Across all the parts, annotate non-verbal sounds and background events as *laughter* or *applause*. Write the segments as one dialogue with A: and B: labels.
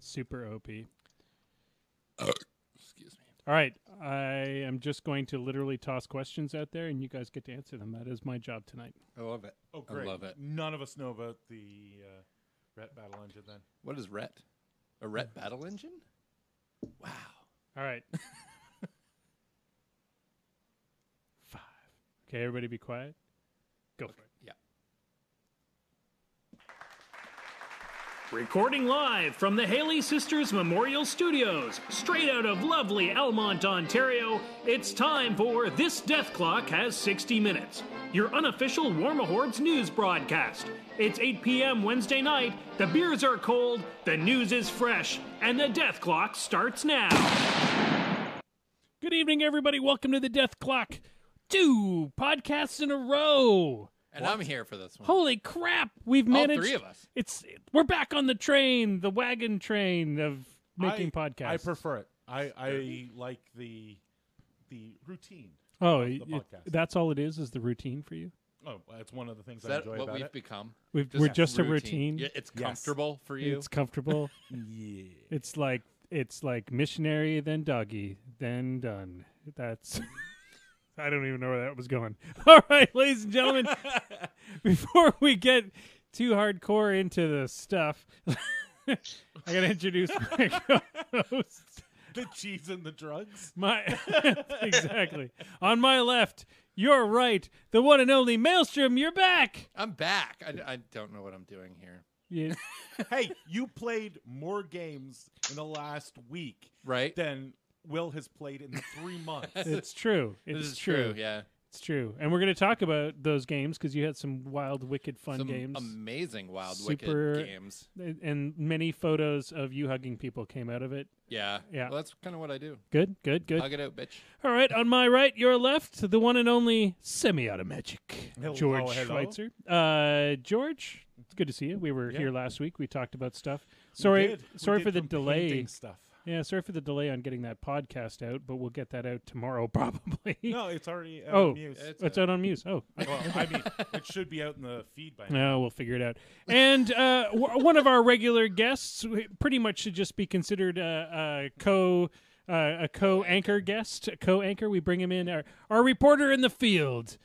A: Super OP.
B: Excuse me.
A: All right, I am just going to literally toss questions out there, and you guys get to answer them. That is my job tonight.
B: I love it.
C: Oh, great.
B: I love it.
C: None of us know about the uh, Ret Battle Engine then.
B: What is RET? A RET battle engine? Wow.
A: All right. *laughs* Five. Okay, everybody, be quiet. Go for it.
D: Recording live from the Haley Sisters Memorial Studios, straight out of lovely Elmont, Ontario, it's time for This Death Clock Has 60 Minutes, your unofficial Warmahordes news broadcast. It's 8 p.m. Wednesday night, the beers are cold, the news is fresh, and the death clock starts now.
A: Good evening, everybody. Welcome to the Death Clock. Two podcasts in a row.
B: And I'm here for this one.
A: Holy crap! We've
B: All
A: managed.
B: three of us.
A: It's we're back on the train, the wagon train of making
C: I,
A: podcasts.
C: I prefer it. I, I like the the routine.
A: Oh,
C: the
A: it-
C: podcast.
A: that's all it is. Is the routine for you?
C: Oh, that's one of the things
B: Is
C: I
B: that
C: enjoy
B: what
C: about
B: we've
C: it.
B: become?
A: We've, we're just a routine.
B: Yeah, it's
C: Yes.
B: comfortable for you.
A: It's comfortable. *laughs*
C: yeah.
A: it's like it's like missionary, then doggy, then done. That's. *laughs* I don't even know where that was going. *laughs* All right, ladies and gentlemen, *laughs* before we get too hardcore into the stuff, *laughs* I got to introduce my co-host.
C: the cheese and the drugs.
A: My exactly on my left, your right, the one and only Maelstrom. You're back.
B: I'm back. I, I don't know what I'm doing here.
A: Yeah.
C: hey, you played more games in the last week
B: Right?
C: than Will has played in three *laughs* months.
A: It's true. It's
B: this is
A: true.
B: true. Yeah.
A: It's true. And we're going to talk about those games because you had some wild, wicked, fun
B: Some
A: games.
B: amazing wild
A: Super-
B: wicked games.
A: and many photos of you hugging people came out of it.
B: Yeah.
A: Yeah.
B: Well, that's kind of what I do.
A: Good, good, good.
B: Hug it out, bitch.
A: All right, on my right, your left, the one and only semi-automatic
C: Hello,
A: George
C: hello.
A: Schweitzer. Uh, George, it's good to see you. We were
C: Yeah.
A: here last week. We talked about stuff.
C: We
A: Sorry,
C: did. We
A: sorry
C: did
A: for the
C: some
A: delay.
C: painting Stuff.
A: Yeah, sorry for the delay on getting that podcast out, but we'll get that out tomorrow *laughs* probably.
C: No, it's already out
A: Oh,
C: on Muse.
B: It's
A: it's out on Muse. Oh, *laughs*
C: well, I mean, it should be out in the feed by now.
A: No, we'll figure it out. And uh, w- one of our regular guests, pretty much should just be considered a, a co uh, a co anchor guest, a co anchor. We bring him in, our, our reporter in the field,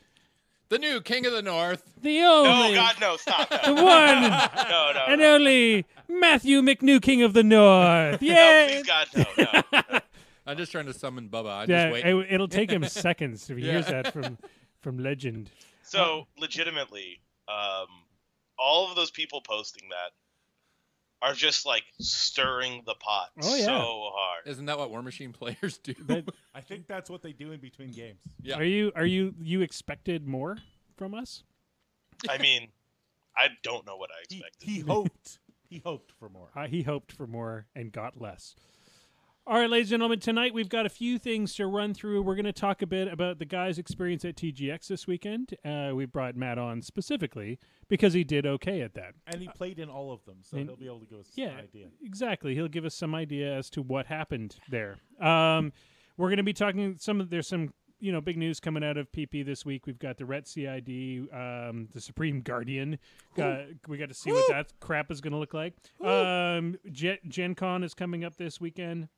B: The new King of the North.
A: the
E: No,
A: only,
E: God, no, stop. *laughs*
A: the one *laughs*
E: no, no.
A: and
E: no.
A: only Matthew McNew, King of the North. *laughs*
E: No,
A: Yeah,
E: please, God, no, no.
B: I'm just trying to summon Bubba. I
A: yeah.
B: just wait.
A: It, it'll take him seconds if he hears that from from legend.
E: So, legitimately, um, all of those people posting that are just like stirring the pot
A: Oh, yeah.
E: so hard.
B: Isn't that what War Machine players do?
A: But
C: I *laughs* think that's what they do in between games.
B: Yeah.
A: Are you are you you expected more from us?
E: I mean, I don't know what I
C: He,
E: expected.
C: he hoped. He hoped for more.
A: Uh, he hoped for more and got less. All right, ladies and gentlemen, tonight we've got a few things to run through. We're going to talk a bit about the guys' experience at TGX this weekend. Uh, we brought Matt on specifically because he did okay at that.
C: And he played in all of them, so
A: and-
C: he'll be able to give us
A: Yeah,
C: an idea.
A: exactly. He'll give us some idea as to what happened there. Um, we're going to be talking some. of There's some you know big news coming out of PP this week. We've got the Ret CID, um, the Supreme Guardian. Got, we got to see what that crap is going to look like. Um, Gen, Gen Con is coming up this weekend,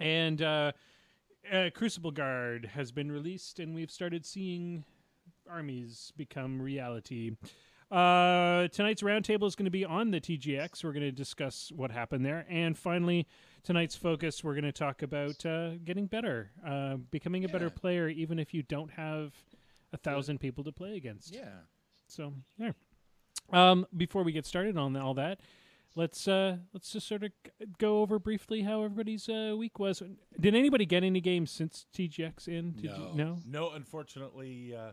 A: and uh, uh, Crucible Guard has been released, and we've started seeing armies become reality. Uh, tonight's roundtable is going to be on the TGX. We're going to discuss what happened there, and finally, tonight's focus we're going to talk about uh, getting better, uh, becoming a better
B: Yeah.
A: player, even if you don't have a thousand people to play against.
B: Yeah.
A: So there. Um, before we get started on all that, let's uh, let's just sort of go over briefly how everybody's uh, week was. Did anybody get any games since TGX in? Did
B: No.
A: You, no.
C: No, unfortunately, uh,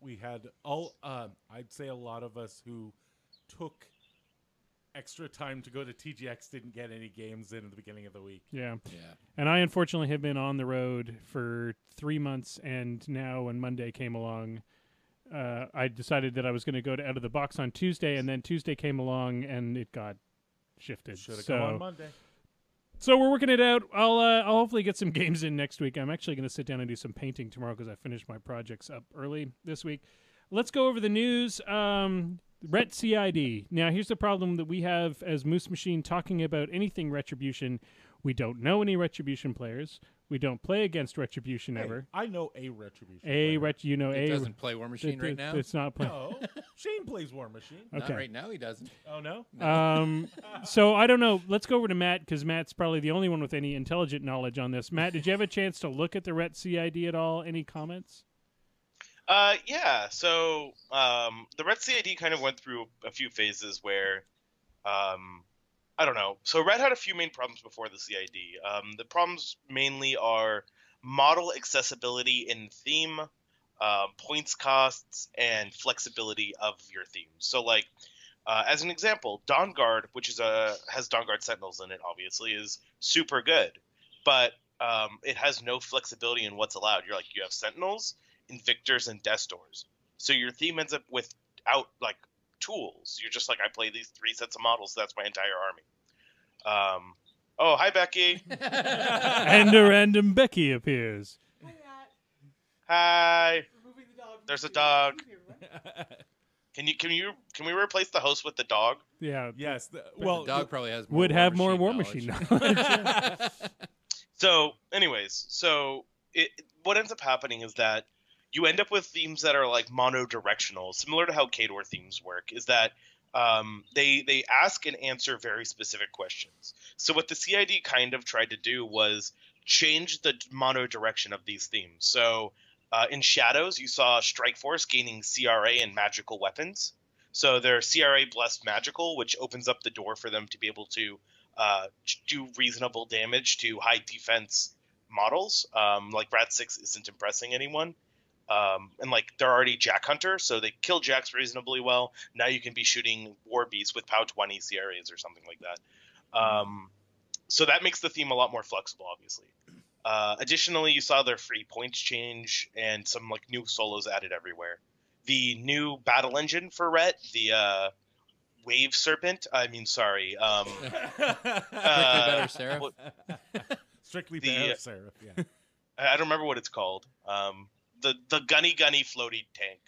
C: we had all. Uh, I'd say a lot of us who took extra time to go to TGX didn't get any games in at the beginning of the week.
A: Yeah.
B: Yeah.
A: And I unfortunately have been on the road for three months, and now when Monday came along, uh, I decided that I was going to go to out of the box on Tuesday, and then Tuesday came along and it got shifted.
C: Should have
A: so,
C: come on Monday.
A: so we're working it out. I'll uh, I'll hopefully get some *laughs* games in next week. I'm actually going to sit down and do some painting tomorrow because I finished my projects up early this week. Let's go over the news. Um, Ret CID. Now, here's the problem that we have as Moose Machine talking about anything Retribution. We don't know any Retribution players. We don't play against Retribution
C: Hey,
A: ever.
C: I know a retribution.
A: A
C: player.
A: ret, you know,
B: He
A: a
B: doesn't play War Machine
A: it-
B: right now.
A: It's not playing.
C: No, *laughs* Shane plays War Machine.
A: Okay.
B: Not right now. He doesn't.
C: Oh no.
A: Um, *laughs* so I don't know. Let's go over to Matt because Matt's probably the only one with any intelligent knowledge on this. Matt, did you have a chance to look at the Ret CID at all? Any comments?
E: Uh, yeah. So um, the Ret CID kind of went through a few phases where, um, I don't know. So Ret had a few main problems before the CID. Um, the problems mainly are model accessibility in theme, uh, points costs, and flexibility of your themes. So like. Uh, as an example, Dawn Guard, which is a has Dawn Guard Sentinels in it, obviously, is super good, but um, it has no flexibility in what's allowed. You're like you have Sentinels, Invictors and Destors. So your theme ends up without like tools. You're just like I play these three sets of models. That's my entire army. Um, oh, hi Becky. *laughs*
A: and a random Becky appears.
E: Hi. There's a dog. *laughs* Can you can you can we replace the host with the dog?
A: Yeah.
C: Yes. The,
B: Well,
C: well,
B: the dog probably has more
A: Would
B: War
A: have more
B: Machine
A: War
B: knowledge.
A: Machine knowledge. *laughs*
E: So, anyways, so it, what ends up happening is that you end up with themes that are like mono-directional, similar to how Khador themes work. Is that um, they they ask and answer very specific questions. So what the CID kind of tried to do was change the mono-direction of these themes. So uh, in Shadows, you saw Strike Force gaining CRA and magical weapons. So they're CRA blessed magical, which opens up the door for them to be able to uh, do reasonable damage to high defense models. Um, like Rat Six isn't impressing anyone, um, and like they're already Jack Hunter, so they kill Jacks reasonably well. Now you can be shooting War Beasts with POW twenty CRAs or something like that. Um, so that makes the theme a lot more flexible, obviously. Uh, additionally, you saw their free points change and some like new solos added everywhere. The new battle engine for Ret, the uh, Wave Serpent. I mean, sorry. Um, *laughs*
B: Strictly
E: uh,
B: better, Seraph.
E: what- *laughs*
C: strictly
E: the,
C: the,
E: uh,
C: Seraph. Yeah.
E: I *laughs* I don't remember what it's called. Um, the the gunny gunny floaty tank.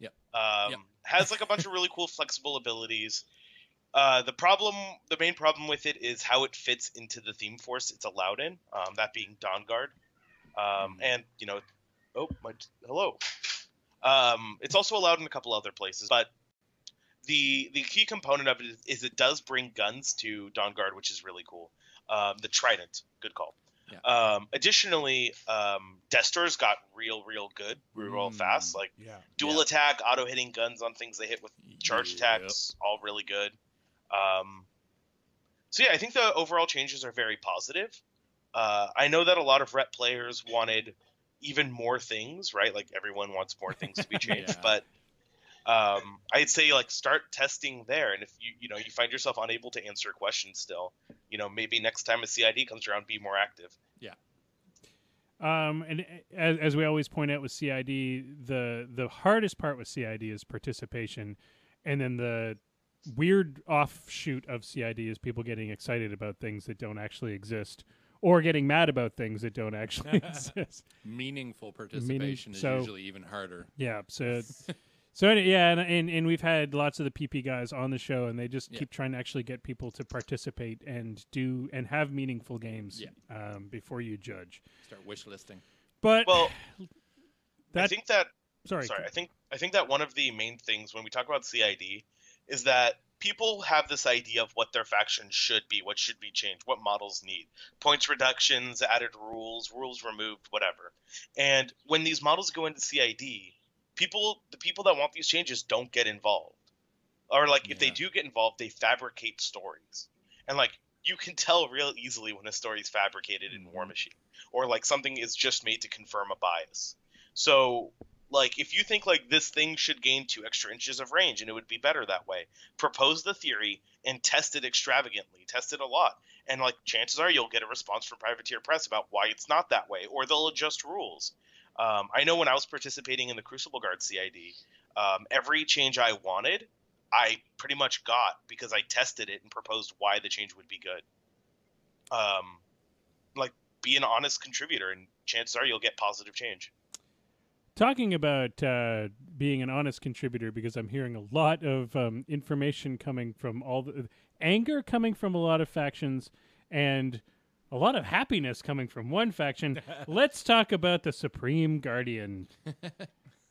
B: Yep.
E: Um,
B: Yep. *laughs*
E: has like a bunch of really cool flexible abilities. Uh, the problem, the main problem with it is how it fits into the theme force it's allowed in. Um, that being Dawn Guard, um, and you know, oh my, hello. Um, it's also allowed in a couple other places, but the the key component of it is, is it does bring guns to Dawn Guard, which is really cool. Um, the Trident, good call. Um, additionally, um, Destors got real, real good, real
B: Mm.
E: fast. Like
C: Yeah.
E: dual
B: Yeah.
E: attack, auto hitting guns on things they hit with charge
B: Yep.
E: attacks, all really good. Um, so yeah, I think the overall changes are very positive. Uh, I know that a lot of rep players wanted even more things, right? Like everyone wants more things to be *laughs* changed,
B: Yeah.
E: but um, I'd say like start testing there, and if you you know you find yourself unable to answer questions still, you know maybe next time a CID comes around, be more active. Yeah.
A: Um, and uh, as, as we always point out with CID, the the hardest part with CID is participation, and then the weird offshoot of CID is people getting excited about things that don't actually exist, or getting mad about things that don't actually *laughs* *laughs* exist.
B: Meaningful participation is
A: so-
B: usually even harder.
A: Yeah. So. *laughs* So yeah, and, and and we've had lots of the PP guys on the show, and they just
B: Yeah.
A: keep trying to actually get people to participate and do and have meaningful games
B: Yeah.
A: um, before you judge.
B: Start wish listing.
A: But
E: Well, I think that
A: sorry,
E: sorry, I think I think that one of the main things when we talk about CID is that people have this idea of what their faction should be, what should be changed, what models need. Points reductions, added rules, rules removed, whatever. And when these models go into CID, people the people that want these changes don't get involved. Or like if they do get involved, they fabricate stories. And like you can tell real easily when a story is fabricated in War mm-hmm. Machine or like something is just made to confirm a bias. So like if you think like this thing should gain two extra inches of range and it would be better that way propose the theory and test it extravagantly test it a lot and like chances are you'll get a response from privateer press about why it's not that way or they'll adjust rules um, i know when i was participating in the crucible guard cid um, every change i wanted i pretty much got because i tested it and proposed why the change would be good. Um, like be an honest contributor and chances are you'll get positive change.
A: Talking about uh, being an honest contributor because I'm hearing a lot of um, information coming from all the anger coming from a lot of factions and a lot of happiness coming from one faction. *laughs* Let's talk about the Supreme Guardian. *laughs*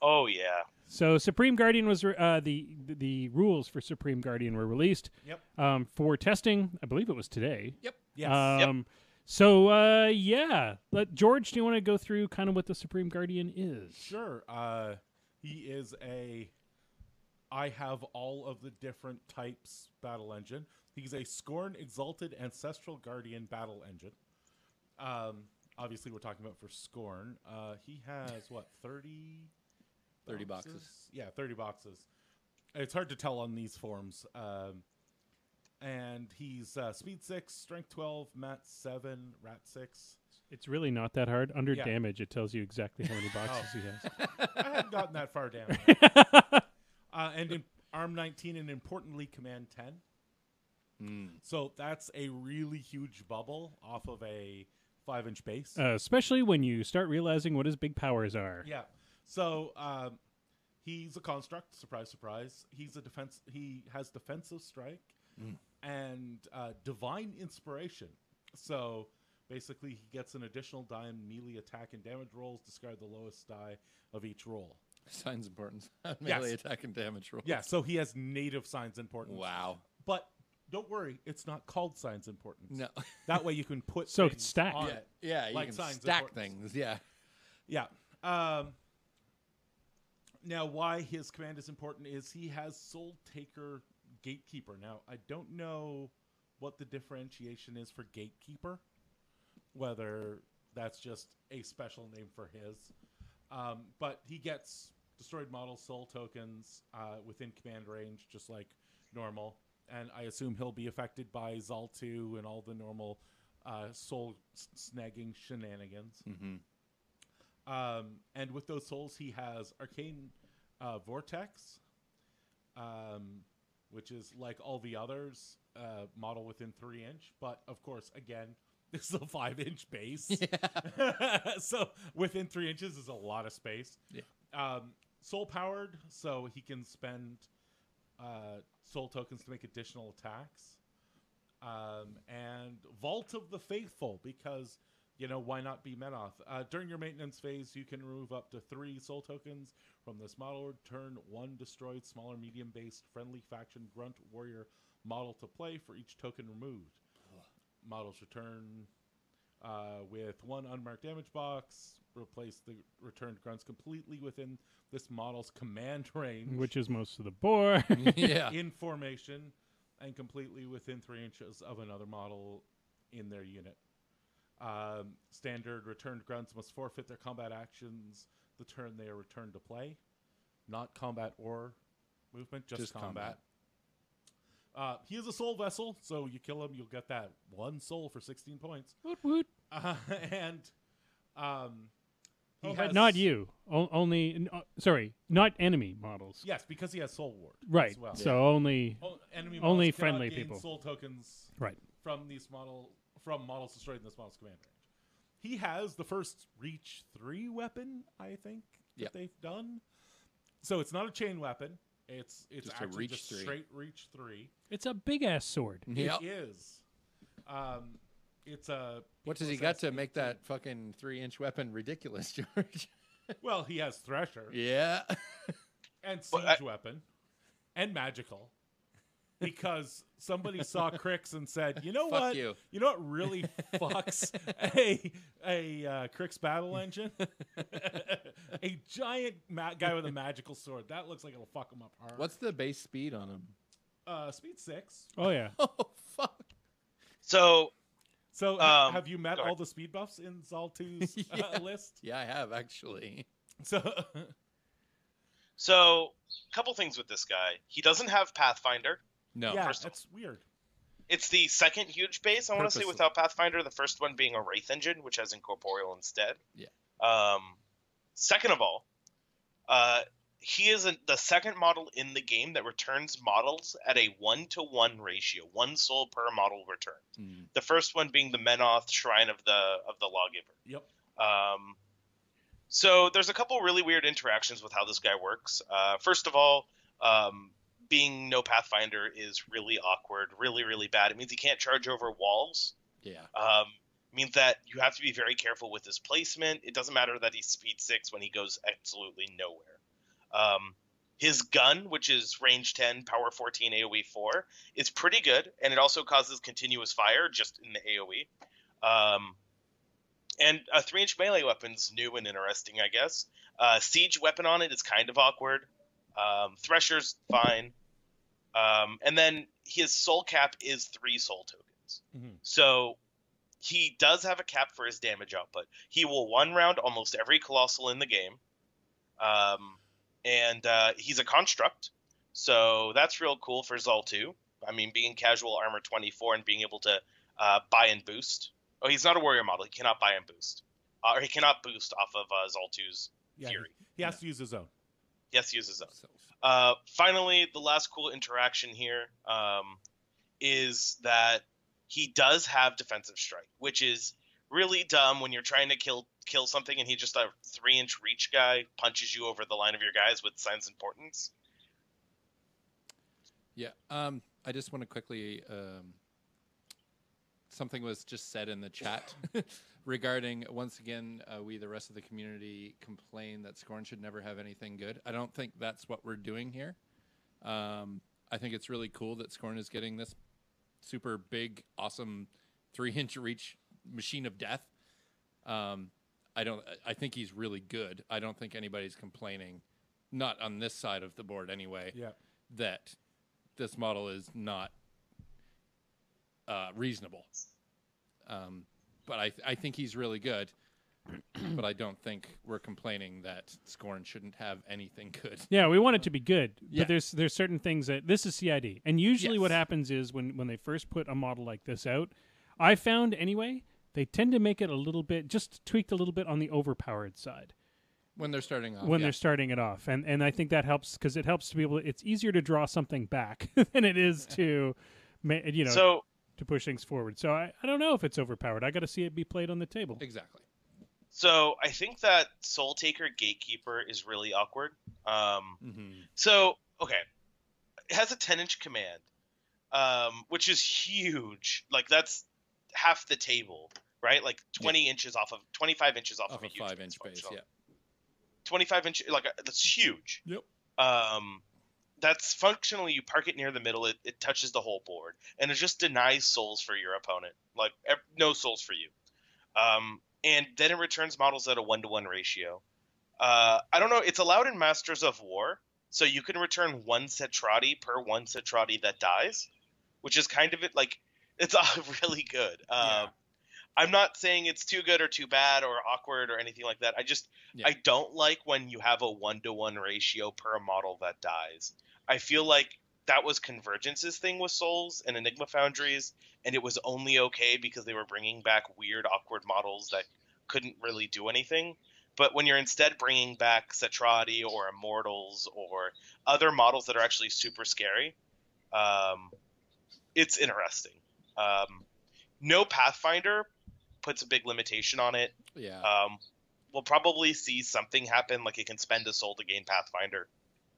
E: Oh yeah.
A: So Supreme Guardian was re- uh, the the rules for Supreme Guardian were released
C: Yep.
A: um, for testing. I believe it was today.
B: Yep.
C: Yes.
A: Um, So uh, yeah, Let, George, do you want to go through kind of what the Supreme Guardian is?
C: Sure. Uh, he is a. I have all of the different types battle engine. He's a Skorne Exalted Ancestral Guardian battle engine. Um, obviously, we're talking about for Skorne. Uh, he has what *laughs* thirty.
B: 30 boxes.
C: Yeah, thirty boxes. It's hard to tell on these forms. Um, and he's uh, speed six, strength twelve, mat seven, rat six.
A: It's really not that hard. Under
C: Yeah.
A: damage, it tells you exactly how many *laughs* boxes he has.
C: I haven't gotten that far down. *laughs* uh, and in ARM 19, and importantly, Command 10.
B: Hmm.
C: So that's a really huge bubble off of a five inch base.
A: Uh, especially when you start realizing what his big powers are.
C: yeah. So um, he's a construct. Surprise, surprise. He's a defense. He has defensive strike and uh, divine inspiration. So basically, he gets an additional die in melee attack and damage rolls. Discard the lowest die of each roll.
B: Signs and Portents. *laughs*
C: Yes.
B: Melee attack and damage roll.
C: Yeah. So he has native Signs and Portents.
B: Wow.
C: But don't worry, it's not called Signs and Portents.
B: No. *laughs*
C: That way you can put
A: So
C: things
A: it's stacked.
C: on
B: yeah.
C: it.
B: Yeah. You
C: Like
B: can
C: signs
B: stack
C: importance.
B: things. Yeah.
C: Yeah. Um, now, why his command is important is he has Soul Taker Gatekeeper. Now, I don't know what the differentiation is for Gatekeeper, whether that's just a special name for his. Um, but he gets destroyed model soul tokens uh, within command range, just like normal. And I assume he'll be affected by Zaal2 and all the normal uh, soul snagging shenanigans.
B: Mm-hmm.
C: Um, and with those souls, he has Arcane uh, Vortex, um, which is like all the others, uh, model within three inch. But of course, again, *laughs* this is a five inch base. *laughs* *laughs* so within three inches is a lot of space.
B: Yeah.
C: Um, soul powered, so he can spend uh, soul tokens to make additional attacks. Um, and Vault of the Faithful, because you know why not be Menoth? Uh, during your maintenance phase, you can remove up to three soul tokens from this model. Return one destroyed, smaller, medium-based, friendly faction grunt warrior model to play for each token removed. Models return uh, with one unmarked damage box. Replace the returned grunts completely within this model's command *laughs* range
A: Which is most of the board. *laughs*
B: yeah.
C: in formation and completely within three inches of another model in their unit. Um, standard returned grunts must forfeit their combat actions the turn they are returned to play, not combat or movement, just,
B: Just
C: combat. Uh, he is a soul vessel, so you kill him, you'll get that one soul for 16 points.
A: woot woot.
C: Uh, *laughs* and um, he
A: Oh,
C: has
A: not you. O- only, uh, sorry, not enemy models.
C: Yes, because he has soul ward.
A: Right.
C: As well.
A: So only.
C: O- enemy
A: Only
C: models cannot
A: friendly
C: gain
A: people.
C: Soul tokens
A: Right.
C: from these model from models destroyed in this model's command range. He has the first reach three weapon, I think, that
B: Yep.
C: they've done. So it's not a chain weapon. It's it's
B: Just a
C: actually
B: reach
C: just
B: three.
C: straight reach three.
A: It's a big ass sword.
B: Yep.
C: It is. Um, it's a.
B: What does he got to
C: S
B: make
C: 18.
B: that fucking three inch weapon ridiculous, *laughs* George?
C: Well, he has Thresher
B: yeah. *laughs*
C: and siege
E: I-
C: weapon and magical. Because somebody saw Cryx and said, "You know
B: Fuck
C: what?
B: you.
C: know what really *laughs* fucks a a uh, Cryx battle engine? *laughs* a giant ma- guy with a magical sword. That looks like it'll fuck him up hard.
B: What's the base speed on him?
C: uh, speed six?
A: Oh yeah. *laughs*
B: Oh fuck.
E: So
C: So ha-
E: Um,
C: have you met
E: go
C: all the speed buffs in Zaal 2's uh,
B: Yeah.
C: list?
B: Yeah, I have actually.
C: So
E: so a couple things with this guy. He doesn't have Pathfinder.
B: No.
C: yeah,
E: first of
C: that's weird.
E: It's the second huge base, I want to say, without Pathfinder. The first one being a Wraith engine, which has Incorporeal instead.
B: Yeah.
E: Um, second of all, uh, he is a, the second model in the game that returns models at a one to one ratio, one soul per model returned.
B: Mm.
E: The first one being the Menoth Shrine of the of the Lawgiver.
C: Yep.
E: Um, So there's a couple really weird interactions with how this guy works. Uh, first of all, um, being no Pathfinder is really awkward, really, really bad. It means he can't charge over walls.
B: Yeah.
E: Um, means that you have to be very careful with his placement. It doesn't matter that he's speed six when he goes absolutely nowhere. Um, his gun, which is range 10, power 14, AoE 4, is pretty good, and it also causes continuous fire just in the AoE. Um, and a three inch melee weapon's new and interesting, I guess. Uh, siege weapon on it is kind of awkward. Um, Thresher's fine. Um, and then his soul cap is three soul tokens.
C: Mhm.
E: So he does have a cap for his damage output. He will one round almost every colossal in the game. Um, and uh, he's a construct. So that's real cool for Zaal 2. I mean, being casual armor 24 and being able to uh, buy and boost. Oh, he's not a warrior model. He cannot buy and boost. Uh, or he cannot boost off of uh, Zaal 2's
C: Yeah,
E: Fury.
C: he has to use his own.
E: Yes, he uses those.
B: So,
E: Uh, finally, the last cool interaction here um, is that he does have defensive strike, which is really dumb when you're trying to kill kill something and he just a three inch reach guy punches you over the line of your guys with Signs and Portents.
B: yeah. Um, I just want to quickly. Um, something was just said in the chat *laughs* regarding once again uh, we the rest of the community complain that Skorne should never have anything good. I don't think that's what we're doing here. Um, I think it's really cool that Skorne is getting this super big, awesome three inch reach machine of death. Um, I don't. I think he's really good. I don't think anybody's complaining, not on this side of the board anyway
C: Yeah.
B: that this model is not uh, reasonable. Um, but I, I think he's really good. *clears throat* but I don't think we're complaining that Skorne shouldn't have anything good.
A: Yeah, we want it to be good,
B: Yeah.
A: but there's there's certain things that this is CID, and usually what happens is when when they first put a model like this out, I found anyway they tend to make it a little bit just tweaked a little bit on the overpowered side
B: When they're starting off.
A: when
B: yeah.
A: they're starting it off, and and I think that helps because it helps to be able. to, It's easier to draw something back *laughs* than it is to, ma- you know,
E: So
A: to push things forward. So I, I don't know if it's overpowered. I got to see it be played on the table.
B: Exactly.
E: so I think that Soul Taker Gatekeeper is really awkward. Um,
B: hmm
E: So okay, it has a 10 inch command, um, which is huge. Like that's half the table, right? Like 20 inches off of 25 inches off,
B: Off
E: of a
B: a
E: huge
B: five inch base, yeah.
E: 25 inch, like uh, that's huge.
B: Yep.
E: Um, that's functionally you park it near the middle. It, it touches the whole board, and it just denies souls for your opponent. Like no souls for you. Um, and then it returns models at a one to one ratio. Uh, I don't know. It's allowed in Masters of War, so you can return one Cetrati per one Cetrati that dies, which is kind of it. Like *laughs* it's really good. Um, I'm not saying it's too good or too bad or awkward or anything like that. I just
B: Yeah.
E: I don't like when you have a one to one ratio per model that dies. I feel like that was Convergence's thing with Souls and Enigma Foundries, and it was only okay because they were bringing back weird, awkward models that couldn't really do anything. But when you're instead bringing back Cetrati or Immortals or other models that are actually super scary, um, it's interesting. Um, no Pathfinder puts a big limitation on it.
B: Yeah.
E: Um, we'll probably see something happen, like it can spend a soul to gain Pathfinder,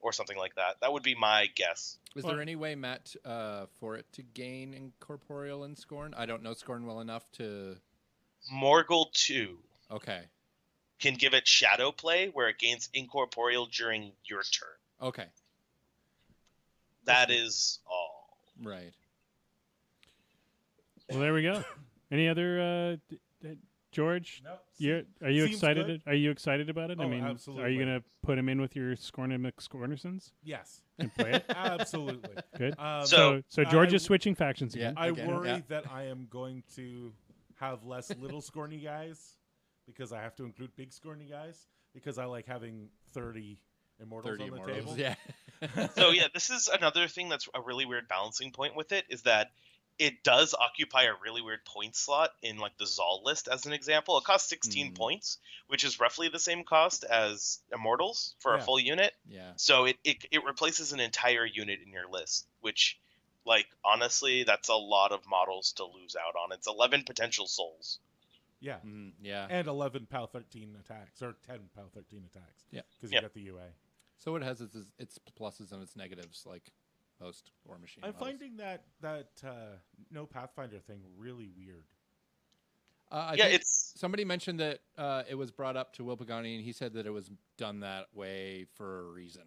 E: or something like that. That would be my guess.
B: Is there any way, Matt, uh, for it to gain incorporeal and Skorne? I don't know Skorne well enough to.
E: Morghoul two
B: Okay.
E: can give it shadow play, where it gains incorporeal during your turn.
B: Okay.
E: That is all.
B: Right.
A: Well, there we go. Any other uh, d- d- George?
C: No.
A: You are you
C: seems
A: excited?
C: good.
A: Are you excited about it? I
C: Oh,
A: mean, are you gonna put him in with your Skorne and McScornersons
C: Yes.
A: and play it? *laughs*
C: Absolutely.
A: Good.
C: Um,
A: So, so George
C: I-
A: is switching factions
B: Yeah.
A: again.
C: I
B: Okay.
C: worry
B: Yeah.
C: that I am going to have less little *laughs* scorny guys because I have to include big scorny guys because I like having 30 immortals
B: 30
C: on the
B: immortals.
C: table.
B: Yeah. *laughs*
E: So yeah, this is another thing that's a really weird balancing point with it is that it does occupy a really weird point slot in like the Zaal list as an example. It costs 16
B: Mhm.
E: points, which is roughly the same cost as Immortals for
C: Yeah.
E: a full unit.
B: yeah.
E: So it, it it replaces an entire unit in your list, which like honestly, that's a lot of models to lose out on. It's 11 potential souls.
C: Yeah,
B: Mm, yeah.
C: and 11 PAL 13 attacks or 10 PAL 13 attacks.
B: Yeah.
C: because you
E: Yeah.
C: got the UA.
B: So it has its, its pluses and its negatives, like most War Machine.
C: I'm
B: models.
C: finding that that uh, no Pathfinder thing really weird.
B: Uh, I
E: yeah,
B: think
E: it's
B: somebody mentioned that uh, it was brought up to Will Pagani, and he said that it was done that way for a reason.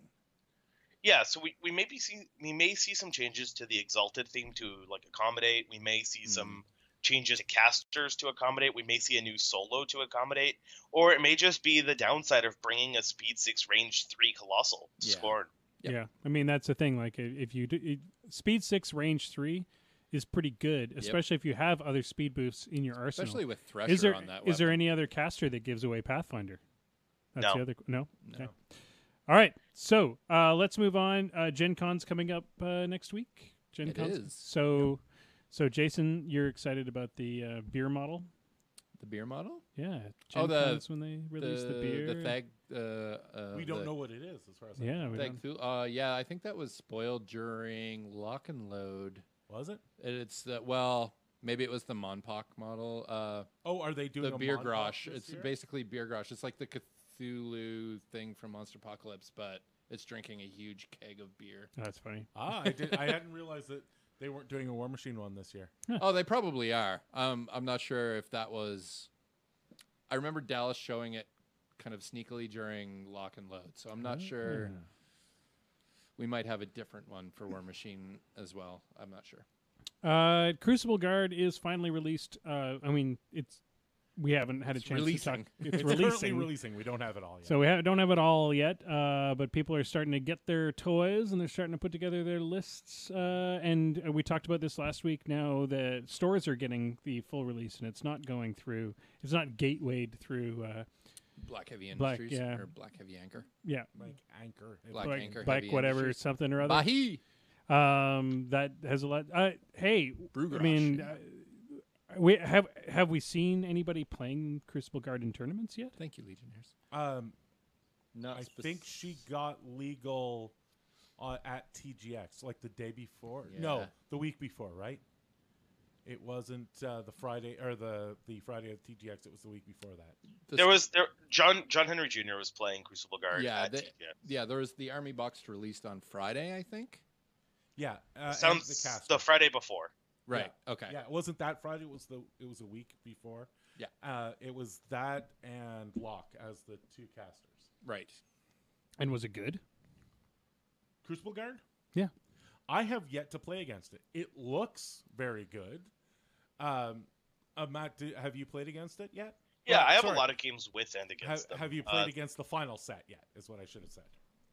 E: yeah. So we, we maybe see we may see some changes to the exalted theme to like accommodate. We may see some changes to casters to accommodate. We may see a new solo to accommodate, or it may just be the downside of bringing a speed six range three colossal to
B: Yeah.
E: Skorne.
B: Yep.
A: Yeah, I mean that's the thing. Like if you do, it, speed six, range three is pretty good, especially if you have other speed boosts in your arsenal.
B: Especially with Thresher
A: is there
B: on that.
A: is there any other caster that gives away Pathfinder? That's
E: No.
A: the other no.
B: No.
A: Okay. All right, so uh, let's move on. Uh, Gen Con's coming up uh, next week. Gen
B: is.
A: So, so Jason, you're excited about the uh, beer model?
B: The beer model?
A: Yeah. Gen
B: Oh, the-
A: Con's when they released the, beer.
B: the Thag. Uh, uh,
C: we don't
B: the
C: know what it is as far as I
A: Yeah,
C: know.
A: we
B: Thag
A: don't-
B: uh, yeah, I think that was spoiled during Lock and Load.
C: was it.
B: It's the well, maybe it was the Monpok model. Uh,
C: Oh, are they doing
B: the
C: a
B: beer
C: Montauk
B: grosh. It's
C: year?
B: basically beer grosh. It's like the Cthulhu thing from Monsterpocalypse, but it's drinking a huge keg of beer.
A: That's funny.
C: ah, I did. I hadn't realized that they weren't doing a War Machine one this year.
B: oh, they probably are. Um, I'm not sure if that was. I remember Dallas showing it kind of sneakily during Lock and Load, so I'm not sure.
A: Ah.
B: We might have a different one for War Machine as well. I'm not sure.
A: Uh, Crucible Guard is finally released. Uh, I mean, it's we haven't had
B: It's
A: a chance to
B: releasing.
A: talk. It's,
C: It's currently
A: releasing.
C: releasing. We don't have it all yet.
A: So we ha- don't have it all yet, uh, but people are starting to get their toys and they're starting to put together their lists. Uh, and uh, we talked about this last week. Now the stores are getting the full release, and it's not going through. It's not gatewayed through. Uh,
B: Black Heavy
A: Black,
B: Industries
A: yeah.
B: or Black Heavy Anchor.
A: yeah,
C: like Anchor.
B: Black
A: like,
B: Anchor
A: like
B: Heavy
A: whatever
B: Industries.
A: something or other.
B: Bahi.
A: Um, that has a lot. Uh, hey,
B: Brew
A: I mean, uh, we have have we seen anybody playing Crucible Guard in tournaments yet?
B: Thank you, Legionnaires.
C: Um,
B: Not
C: I
B: spec-
C: think she got legal uh, at TGX like the day before. No,
B: Yeah.
C: the week before, right? It wasn't uh, the Friday or the the Friday of TGX. It was the week before that.
B: the
E: There was there John John Henry Jr. was playing Crucible Guard.
B: Yeah,
E: at
B: they-
E: TGX.
B: Yeah, there was the army box released on Friday, I think.
C: Yeah, uh, and
E: sounds
C: the cast.
E: the Friday before.
B: Right. Okay.
C: Yeah, it wasn't that Friday. It was the it was a week before.
B: Yeah.
C: uh, it was that and Locke as the two casters.
B: Right.
A: And was it good?
C: Crucible Guard.
A: Yeah.
C: I have yet to play against it. It looks very good. Um, uh, Matt, do, have you played against it yet?
E: Yeah,
C: Well,
E: I have
C: sorry.
E: a lot of games with and
C: Have,
E: against them.
C: have you played
E: Uh,
C: against the final set yet? Is what I should have said.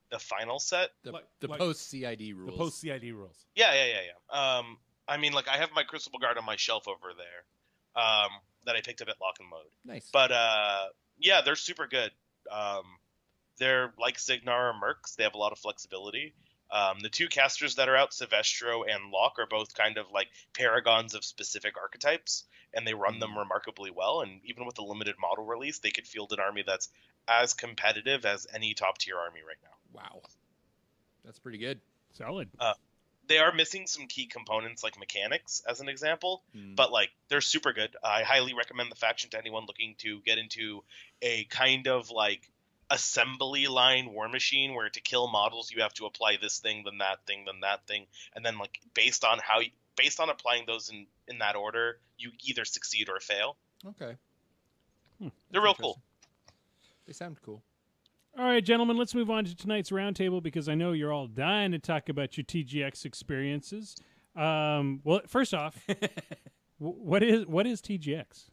E: the final set?
B: The,
C: Like-
B: the
C: like-
B: post CID rules.
C: The post CID rules.
E: Yeah, yeah, yeah, yeah. Um, I mean, like I have my Crucible Guard on my shelf over there, um, that I picked up at Lock and Load.
B: nice.
E: But uh, yeah, they're super good. Um, they're like Cygnar or Mercs. They have a lot of flexibility. Um, the two casters that are out, Silvestro and Locke, are both kind of like paragons of specific archetypes, and they run them remarkably well. And even with the limited model release, they could field an army that's as competitive as any top tier army right now.
B: wow. That's pretty good.
A: Solid.
E: They are missing some key components like mechanics, as an example,
B: Mm.
E: but like they're super good. I highly recommend the faction to anyone looking to get into a kind of like assembly line war machine where to kill models you have to apply this thing, then that thing, then that thing, and then like based on how you, based on applying those in in that order, you either succeed or fail.
B: Okay.
A: Hmm.
E: They're real cool.
B: They sound cool.
A: All right, gentlemen, let's move on to tonight's roundtable because I know you're all dying to talk about your TGX experiences. Um, well, first off, *laughs* w- what is what is TGX?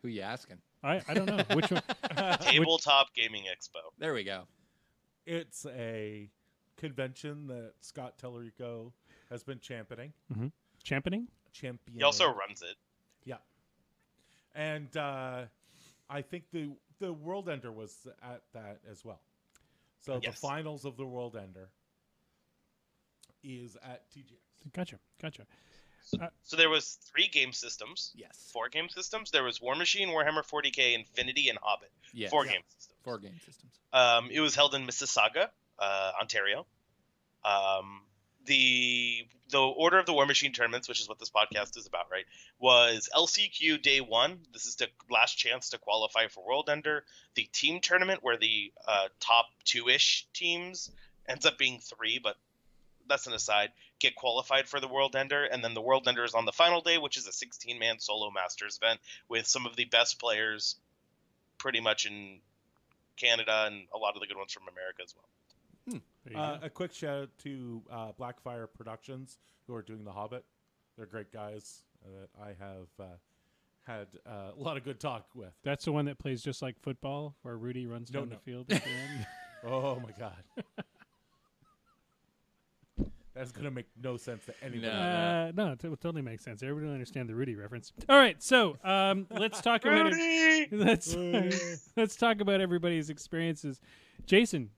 B: Who you asking?
A: I, I don't know which one. *laughs* *laughs*
E: Tabletop Gaming Expo.
B: There we go.
C: It's a convention that Scott Tellerico has been championing.
A: Championing.
C: Champion.
E: He also runs it.
C: Yeah. And uh, I think the the World Ender was at that as well. So the finals of the World Ender is at TGX.
A: Gotcha, gotcha.
E: So there was three game systems,
B: Yes.
E: four game systems. There was War Machine, Warhammer 40k, Infinity, and Hobbit.
B: Yes.
E: Four
C: Yeah.
E: game systems.
B: Four game systems.
E: Um, it was held in Mississauga, uh, Ontario. Um, the the order of the War Machine tournaments, which is what this podcast is about, right? Was LCQ day one. This is the last chance to qualify for World Ender. The team tournament, where the uh, top two ish teams ends up being three, but that's an aside. Get qualified for the World Ender, and then the World Ender is on the final day, which is a 16 man solo Masters event with some of the best players, pretty much in Canada and a lot of the good ones from America as well.
A: There you
C: Uh, a quick shout out to uh, Blackfire Productions who are doing The Hobbit. They're great guys that I have uh, had uh, a lot of good talk with.
A: That's the one that plays just like football, where Rudy runs
C: No,
A: down
C: no.
A: the field at the end. *laughs* *laughs*
C: Oh my god. That's gonna make no sense to anybody.
B: No.
A: Uh, no, it t- totally makes sense. Everybody will understand the Rudy reference. All right, so um, let's talk about it. *laughs* Let's let's talk about everybody's experiences. Jason,
B: Yeah.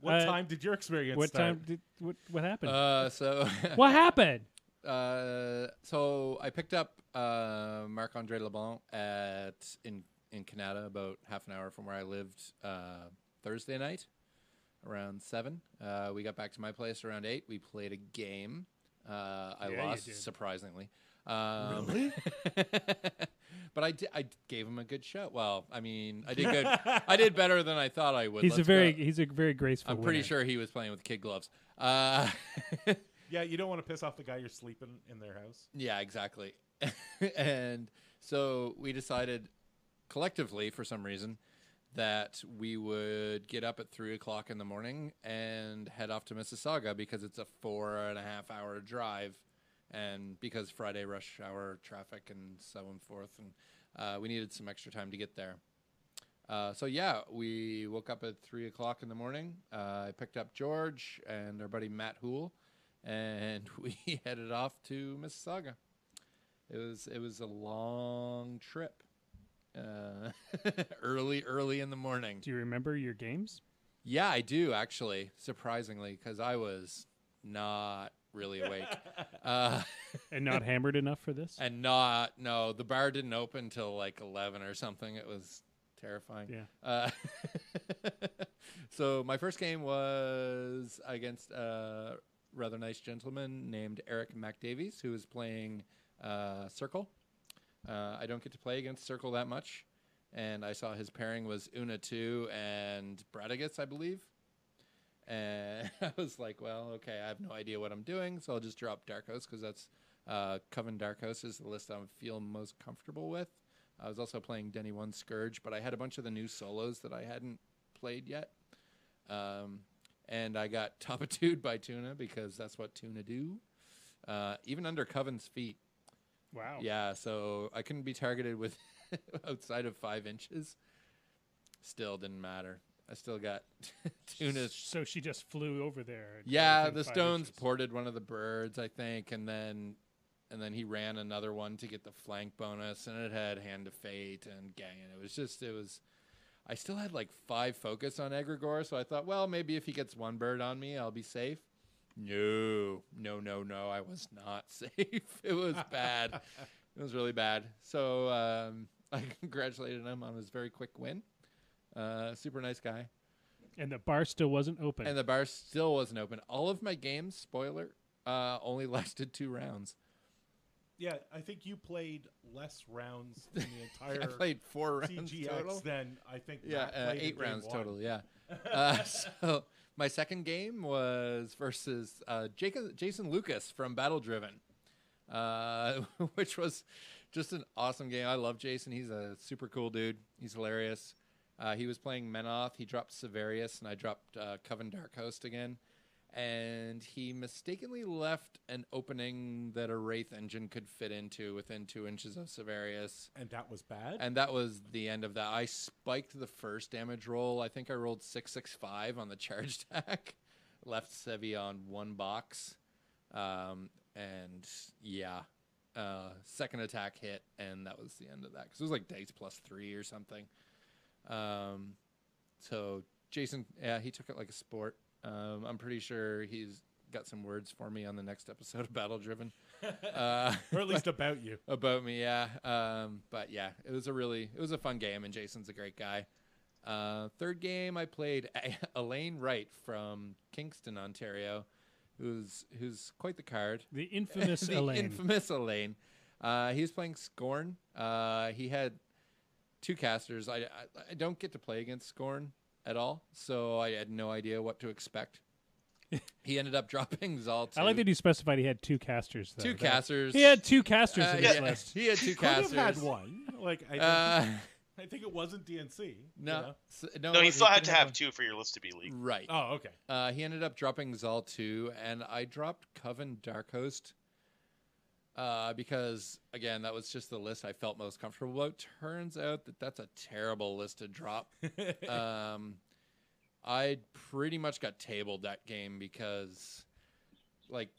C: What
A: Uh,
C: time did your experience
A: what
C: start?
A: time did what what happened?
B: Uh, so *laughs*
A: what happened?
B: Uh, so I picked up uh, Marc Andre Leblanc at in in Canada, about half an hour from where I lived, uh, Thursday night, around seven. Uh, we got back to my place around eight. We played a game. I
A: Yeah,
B: lost surprisingly. Um,
C: Really? *laughs*
B: but I did, I gave him a good show. Well, I mean, I did good. I did better than I thought I would.
A: He's a
B: Let's
A: very
B: go.
A: he's a very graceful.
B: I'm pretty sure he was playing with kid gloves. Uh, *laughs*
C: Yeah, you don't want to piss off the guy you're sleeping in their house.
B: Yeah, exactly. *laughs* and so we decided collectively, for some reason, that we would get up at three o'clock in the morning and head off to Mississauga because it's a four and a half hour drive, and because Friday rush hour traffic and so on forth, and uh, we needed some extra time to get there. Uh, so yeah, we woke up at three o'clock in the morning. Uh, I picked up George and our buddy Matt Hool, and *laughs* we headed off to Mississauga. It was it was a long trip. Uh, *laughs* early early in the morning.
A: Do you remember your games?
B: Yeah, I do actually, surprisingly, because I was not really awake. *laughs* uh,
A: And not *laughs* hammered enough for this?
B: and not no, the bar didn't open till like eleven or something. It was terrifying.
A: Yeah.
B: Uh, *laughs* so my first game was against a rather nice gentleman named Eric McDavies, who was playing uh, Circle. Uh, I don't get to play against Circle that much, and I saw his pairing was Una two and Bradigus, I believe. And *laughs* I was like, well, okay, I have no idea what I'm doing, so I'll just drop Dark Host because that's uh, Coven Dark Host is the list I feel most comfortable with. I was also playing Denny One Scourge, but I had a bunch of the new solos that I hadn't played yet. Um, and I got *laughs* Topitude by Tuna because that's what Tuna do. Uh, even under Coven's feet.
A: Wow.
B: Yeah, so I couldn't be targeted with *laughs* outside of five inches. Still didn't matter. I still got *laughs* Tuna's
A: So she just flew over there.
B: yeah, the stones
A: inches.
B: ported one of the birds, I think, and then and then he ran another one to get the flank bonus, and it had hand of fate and gang, and it was just it was. I still had like five focus on Egregore, so I thought, well, maybe if he gets one bird on me, I'll be safe. No, no, no, no, I was not *laughs* safe. it was bad. *laughs* it was really bad. So um, I congratulated him on his very quick win. Uh, super nice guy.
A: And the bar still wasn't open.
B: And the bar still wasn't open. All of my games, spoiler, uh, only *laughs* lasted two rounds.
C: Yeah, I think you played less rounds in the *laughs* entire
B: I played four rounds
C: TGX
B: total.
C: than I think.
B: Yeah, uh,
C: played in
B: eight
C: game
B: rounds
C: one.
B: total. Yeah. *laughs* uh, so my second game was versus uh, Jacob, Jason Lucas from Battle Driven, uh, which was just an awesome game. I love Jason. He's a super cool dude. He's hilarious. Uh, he was playing Menoth. He dropped Severius, and I dropped uh, Coven Dark Host again. And he mistakenly left an opening that a Wraith engine could fit into within two inches of Severius.
C: and that was bad.
B: And that was the end of that. I spiked the first damage roll. I think I rolled 665 on the *laughs* charge attack. Left Sevi on one box. Um, and yeah, uh, second attack hit, and that was the end of that. Because it was like dice plus three or something. Um, so Jason, yeah, he took it like a sport. Um, I'm pretty sure he's got some words for me on the next episode of Battle Driven. *laughs* Uh,
C: or at least *laughs* about you.
B: about me, yeah. Um, but yeah, it was a really it was a fun game, and Jason's a great guy. Uh, third game, I played A- *laughs* Elaine Wright from Kingston, Ontario. who's who's quite the card.
A: The infamous
B: the
A: Elaine.
B: infamous Elaine. Uh, he was playing Skorne. Uh, he had two casters. I, I I don't get to play against Skorne at all, so I had no idea what to expect. *laughs* he ended up *laughs* dropping Zaal.
A: I like that you specified he had two casters. Though.
B: two
A: That-
B: casters.
A: He had two casters
B: Uh,
A: in his
B: yeah,
A: list.
B: he had two he casters.
C: Could have
B: casters.
C: had one. Like I,
B: Uh,
C: think, I think it wasn't DNC. you
B: no,
C: know?
B: s- no,
E: No, he still had to have
B: one.
E: two for your list to be legal.
B: Right.
C: Oh, okay.
B: Uh, he ended up dropping Zaal 2, and I dropped Coven Dark Host uh, because, again, that was just the list I felt most comfortable about. Turns out that that's a terrible list to drop. *laughs* um, I pretty much got tabled that game because, like,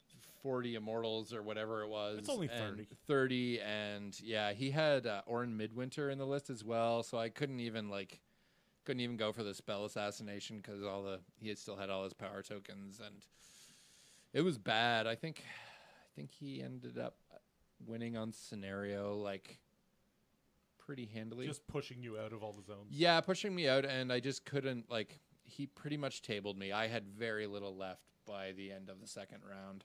B: 40 Immortals or whatever it was.
C: It's only
B: and
C: 30.
B: 30, and yeah, he had uh, Orin Midwinter in the list as well, so I couldn't even, like, couldn't even go for the spell assassination because all the he had still had all his power tokens and it was bad. I think I think he ended up winning on scenario like pretty handily.
C: Just pushing you out of all the zones.
B: yeah, pushing me out and I just couldn't like he pretty much tabled me. I had very little left by the end of the second round.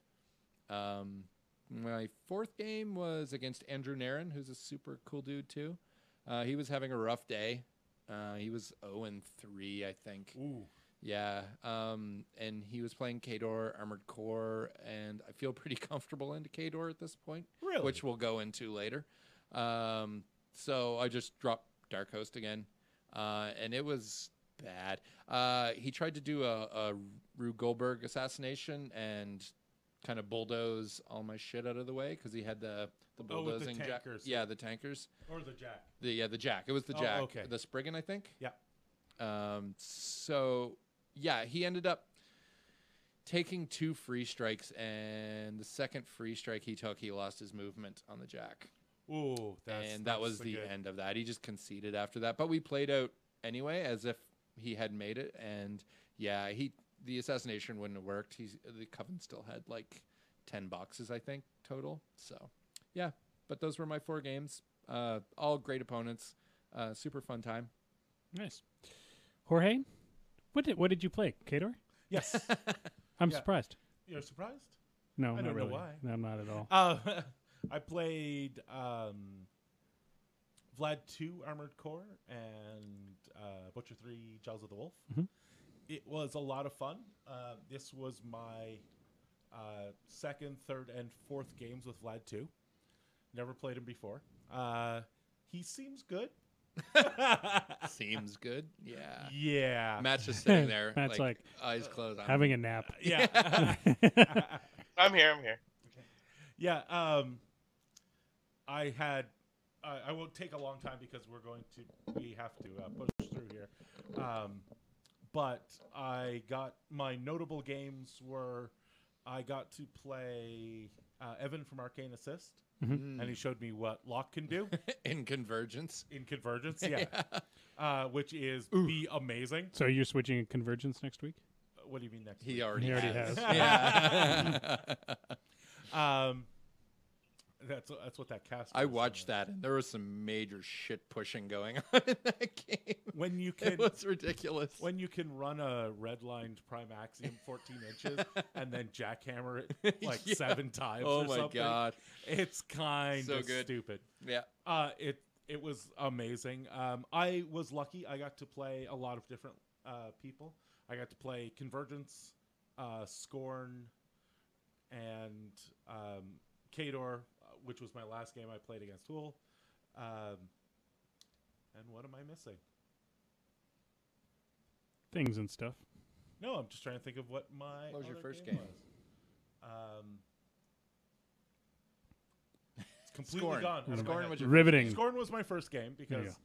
B: Um my fourth game was against Andrew Nairn, who's a super cool dude too. Uh, he was having a rough day. Uh, he was 0 and 3, I think.
C: Ooh.
B: Yeah, um, and he was playing Khador Armored Core, and I feel pretty *laughs* comfortable into Khador at this point,
C: Really?
B: which we'll go into later. Um, so I just dropped Dark Host again, uh, and it was bad. Uh, he tried to do a, a Rube Goldberg assassination and kind of bulldoze all my shit out of the way because he had the the
C: Oh, the
B: bulldozing jack.
C: tankers.
B: Yeah, the tankers.
C: Or the jack.
B: The yeah, the jack. It was the
C: Oh,
B: jack.
C: okay.
B: The Spriggan, I think.
C: Yeah.
B: Um, so yeah, he ended up taking two free strikes, and the second free strike he took, he lost his movement on the jack,
C: Ooh, that's,
B: and that
C: that's
B: was the
C: good-
B: end of that. He just conceded after that, but we played out anyway as if he had made it, and yeah, he the assassination wouldn't have worked. He's the coven still had like ten boxes, I think, total. So yeah, but those were my four games. Uh, all great opponents. Uh, super fun time.
A: Nice. Jorge, what did what did you play? Khador?
C: Yes. *laughs*
A: I'm
C: Yeah.
A: surprised.
C: You're surprised?
A: No,
C: I
A: not
C: don't know
A: really.
C: why.
A: No, I'm not at all.
C: Uh, *laughs* I played um, Vlad 2 Armored Core and uh, Butcher 3 Jaws of the Wolf.
A: Mhm.
C: It was a lot of fun. Uh, this was my uh, second, third, and fourth games with Vlad 2. Never played him before. Uh, he seems good. *laughs*
B: Seems good. Yeah.
C: yeah.
B: Matt's just *laughs* sitting there,
A: Matt's
B: like,
A: like,
B: eyes closed. I'm-
A: Having a nap. *laughs*
C: yeah.
E: I'm here. I'm here.
C: Yeah, um, I had. I I won't take a long time because we're going to. We have to uh, push through here. Um, but I got my notable games were I got to play uh, Evan from Arcane Assist,
B: Mm.
C: and he showed me what lock can do *laughs*
B: in convergence.
C: in Convergence. Yeah, *laughs* uh, which is be amazing.
A: So you're switching in Convergence next week?
C: What do you mean next?
B: He
C: week?
B: already,
A: He already
B: has.
A: has.
B: Yeah. *laughs*
C: Um, that's that's what that cast.
B: I watched that, and there was some major shit pushing going *laughs* on in that game.
C: when you
B: It
C: can
B: was ridiculous.
C: when you can run a redlined prime axiom 14 inches *laughs* and then jackhammer it *laughs* like
B: Yeah.
C: seven times
B: oh my
C: something
B: god!
C: it's kind
B: So
C: of
B: good.
C: stupid
B: Yeah.
C: uh it it was amazing um i was lucky i got to play a lot of different uh people i got to play convergence uh Skorne and um Khador which was my last game i played against Tool. um and what am i missing
A: Things and stuff.
C: No, I'm just trying to think of what my
B: What was your first
C: game,
B: game?
C: was. Um, it's *laughs* completely
B: Skorne.
C: gone. out of my Skorne
B: was
A: Riveting.
C: Skorne was my first game
A: There you
C: because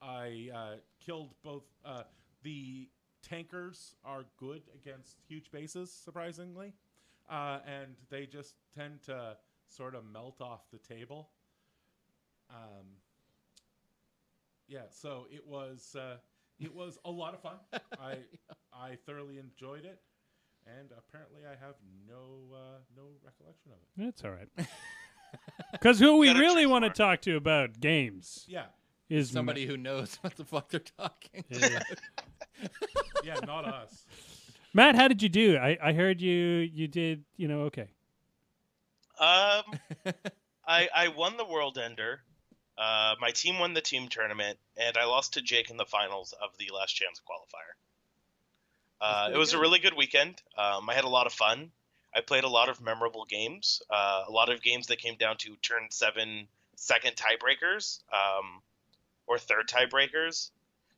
C: I uh, killed both. Uh, the tankers are good against huge bases, surprisingly, uh, and they just tend to sort of melt off the table. Um, yeah, so it was uh, it was a lot of fun. *laughs* I I thoroughly enjoyed it, and apparently I have no uh, no recollection of it.
A: That's all right. *laughs* Because who we really want to talk to about games
C: Yeah,
A: is
B: Somebody who knows what the fuck they're talking.
A: Ma- Yeah.
C: yeah, not us.
A: Matt, how did you do? I, I heard you you did you know okay.
E: Um, *laughs* I I won the World Ender. Uh, my team won the team tournament, and I lost to Jake in the finals of the Last Chance qualifier. Uh, it was a really good weekend. Um, I had a lot of fun. I played a lot of memorable games. Uh, a lot of games that came down to turn seven second tiebreakers, um, or third tiebreakers.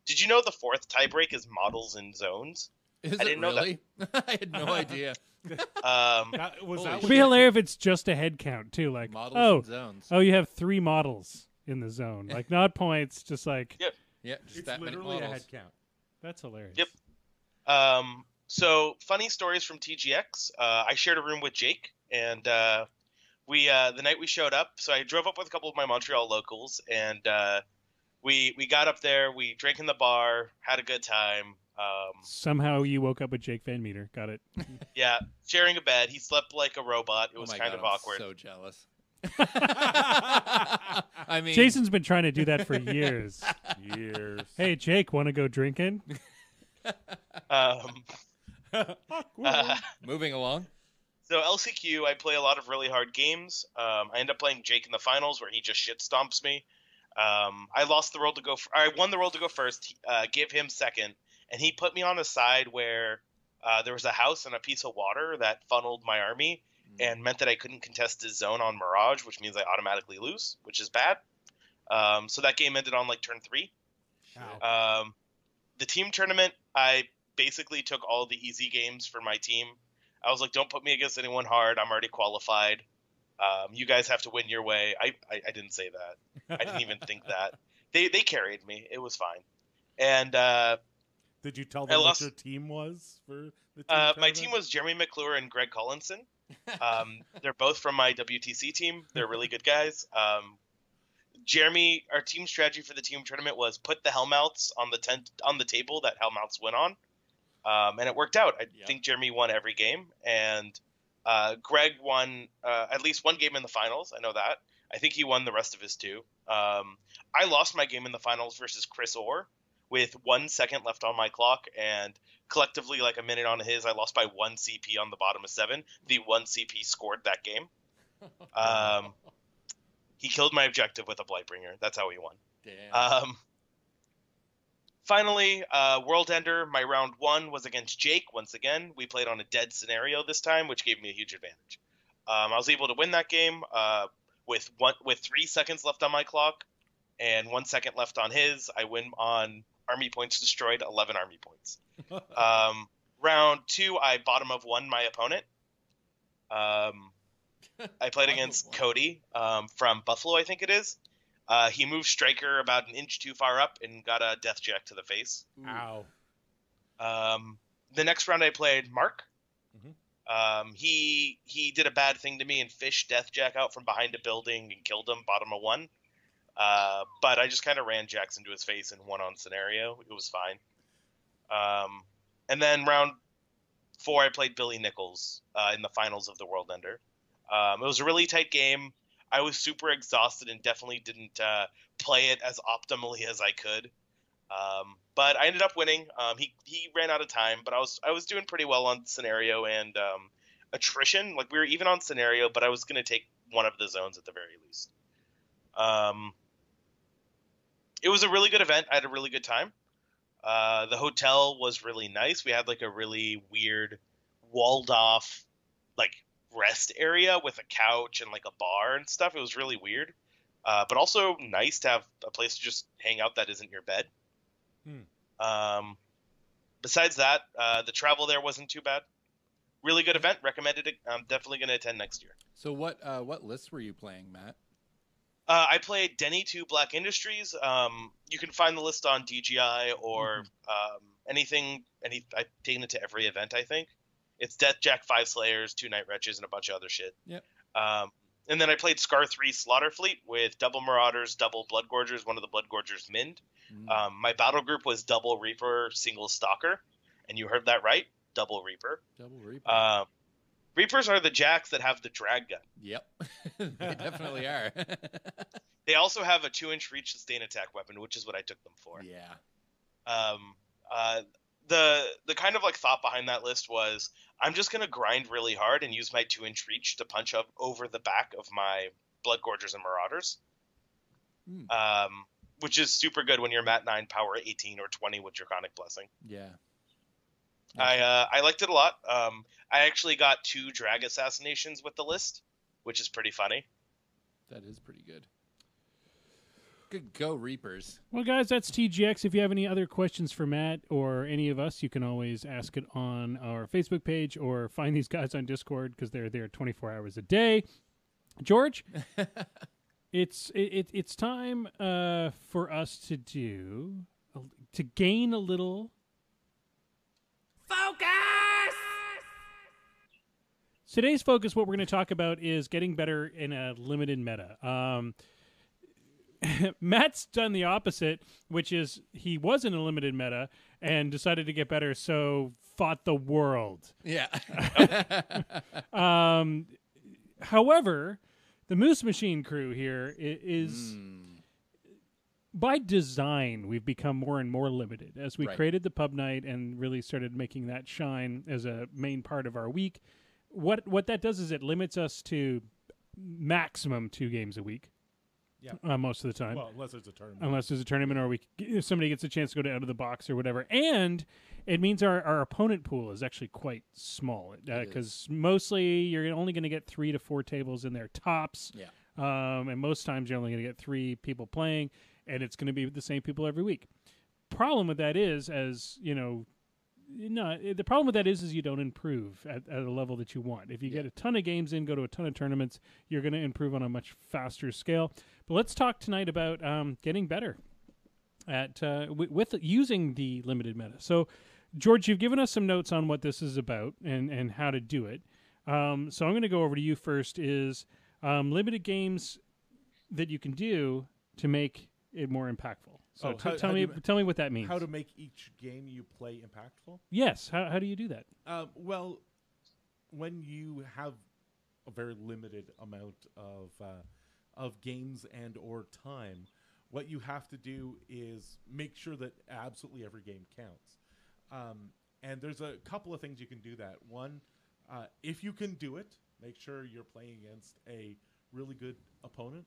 E: Did you know the fourth tiebreak is models and zones?
B: Is
E: I didn't know that. *laughs*
B: I had no *laughs* idea.
E: Um,
C: That, was that
A: It'd be hilarious if it's just a head count too. Like
B: Models
A: oh
B: and zones.
A: oh you have three models in the zone. *laughs* Like not points, just like
E: Yeah.
B: Yeah, just
C: It's
B: that many
C: literally a
B: models.
C: head count.
A: that's hilarious.
E: Yep. Um, so funny stories from TGX. Uh, I shared a room with Jake, and uh, we uh, the night we showed up. So I drove up with a couple of my Montreal locals, and uh, we we got up there. We drank in the bar, had a good time. Um,
A: Somehow you woke up with Jake Van Meter. Got it. *laughs*
E: yeah, sharing a bed. He slept like a robot. It
B: Oh
E: was
B: my
E: kind
B: God,
E: of
B: I'm
E: awkward.
B: So jealous. *laughs* *laughs* I mean,
A: Jason's been trying to do that for years.
C: Years.
A: hey Jake, want to go drinking?
E: Um, uh,
B: moving along.
E: So LCQ, I play a lot of really hard games. Um, I end up playing Jake in the finals, where he just shit stomps me. Um, I lost the world to go. F- I won the world to go first. Uh, give him second, and he put me on a side where uh, there was a house and a piece of water that funneled my army, and meant that I couldn't contest his zone on Mirage, which means I automatically lose, which is bad. Um, so that game ended on like turn three.
C: Ow.
E: Um, the team tournament, I basically took all the easy games for my team. I was like, don't put me against anyone hard. I'm already qualified. Um, you guys have to win your way. I, I, I didn't say that. I didn't even think *laughs* that. They, they carried me. It was fine. And uh,
C: Did you tell them what your team was for the team
E: uh, my team was Jeremy McClure and Greg Collinson. *laughs* Um, they're both from my WTC team. They're really good guys. Um, Jeremy, our team strategy for the team tournament was put the Hellmouths on the tent on the table that Hellmouths went on, um, and it worked out. I
B: Yeah.
E: think Jeremy won every game, and uh, Greg won uh, at least one game in the finals. I know that. I think he won the rest of his two. Um, I lost my game in the finals versus Chris Orr with one second left on my clock, and collectively, like a minute on his, I lost by one CP on the bottom of seven. The one CP scored that game. *laughs* Um, he killed my objective with a Blightbringer. That's how he won.
B: Damn.
E: Um, finally, uh, World Ender, my round one was against Jake. Once again, we played on a dead scenario this time, which gave me a huge advantage. Um, I was able to win that game uh, with one with three seconds left on my clock and one second left on his. I win on army points destroyed, eleven army points. *laughs* Um, round two, I bottom of one my opponent. Um, *laughs* I played against. Cody um, from Buffalo, I think it is. Uh, he moved Stryker about an inch too far up and got a death jack to the face.
C: Ow.
E: Um, the next round I played Mark.
C: Mhm.
E: Um, he he did a bad thing to me and fished Death Jack out from behind a building and killed him, bottom of one. Uh, but I just kind of ran Jacks into his face in one on scenario. It was fine. Um, and then round four, I played Billy Nichols uh, in the finals of the World Ender. Um, it was a really tight game. I was super exhausted and definitely didn't uh, play it as optimally as I could. Um, but I ended up winning. Um, he he ran out of time, but I was I was doing pretty well on scenario and um, attrition. Like we were even on scenario, but I was going to take one of the zones at the very least. It was a really good event. I had a really good time. Uh, the hotel was really nice. We had like a really weird walled off like rest area with a couch and like a bar and stuff. It was really weird, uh, but also nice to have a place to just hang out that isn't your bed. Um, besides that, uh, the travel there wasn't too bad. Really good event. Recommended it. I'm definitely going to attend next year.
B: so what uh, what lists were you playing, Matt?
E: Uh, I played Denny 2 Black Industries. Um, you can find the list on DGI or um, anything. Any I've taken it to every event. I think it's Death Jack, Five Slayers, Two Night Wretches, and a bunch of other shit.
B: Yep.
E: Um, and then I played Skarre 3 Slaughter Fleet with double Marauders, double Blood Gorgers, one of the Blood Gorgers Mind.
B: Mm.
E: Um, my battle group was double Reaper, single Stalker, and you heard that right, double Reaper.
B: Double Reaper.
E: Um, Reapers are the jacks that have the drag gun.
B: yep, *laughs* they definitely are. *laughs*
E: They also have a two-inch reach sustain attack weapon, which is what I took them for.
B: yeah.
E: Um, uh, the the kind of like thought behind that list was I'm just gonna grind really hard and use my two inch reach to punch up over the back of my blood gorgers and marauders.
B: Hmm.
E: Um, which is super good when you're mat nine, power eighteen or twenty with draconic blessing.
B: Yeah.
E: I uh, I liked it a lot. Um, I actually got two drag assassinations with the list, which is pretty funny.
B: That is pretty good. Good go, Reapers.
A: Well, guys, that's TGX. If you have any other questions for Matt or any of us, you can always ask it on our Facebook page or find these guys on Discord because they're there 24 hours a day. George, *laughs* it's it, it, it's time uh, for us to do to gain a little focus. Today's focus, what we're going to talk about, is getting better in a limited meta. Um, *laughs* Matt's done the opposite, which is he was in a limited meta and decided to get better, so fought the world.
B: Yeah. *laughs*
A: Um, however, the Moose Machine crew here is.
B: Hmm.
A: by design, we've become more and more limited as we
B: Right.
A: created the pub night and really started making that shine as a main part of our week. What what that does is it limits us to maximum two games a week.
C: Yeah.
A: uh, most of the time
C: Well, unless there's a tournament.
A: unless there's a tournament or we if somebody gets a chance to go to out of the box or whatever. And it means our, our opponent pool is actually quite small
B: It
A: because mostly you're only going to get three to four tables in their tops.
B: Yeah.
A: Um, and most times you're only going to get three people playing, and it's going to be the same people every week. Problem with that is, as you know, no, the problem with that is, is you don't improve at, at a level that you want. If you get a ton of games in, go to a ton of tournaments, you're going to improve on a much faster scale. But let's talk tonight about um, getting better at uh, w- with using the limited meta. So, George, you've given us some notes on what this is about and and how to do it. Um, so I'm going to go over to you first. Is um, limited games that you can do to make it more impactful. So
C: Oh,
A: t-
C: how-
A: tell
C: how
A: me
C: you-
A: tell me what that means.
C: How to make each game you play impactful?
A: yes. How how do you do that?
C: Um, well, when you have a very limited amount of uh, of games and or time, what you have to do is make sure that absolutely every game counts. Um, and there's a couple of things you can do that. One, uh, if you can do it, make sure you're playing against a really good opponent,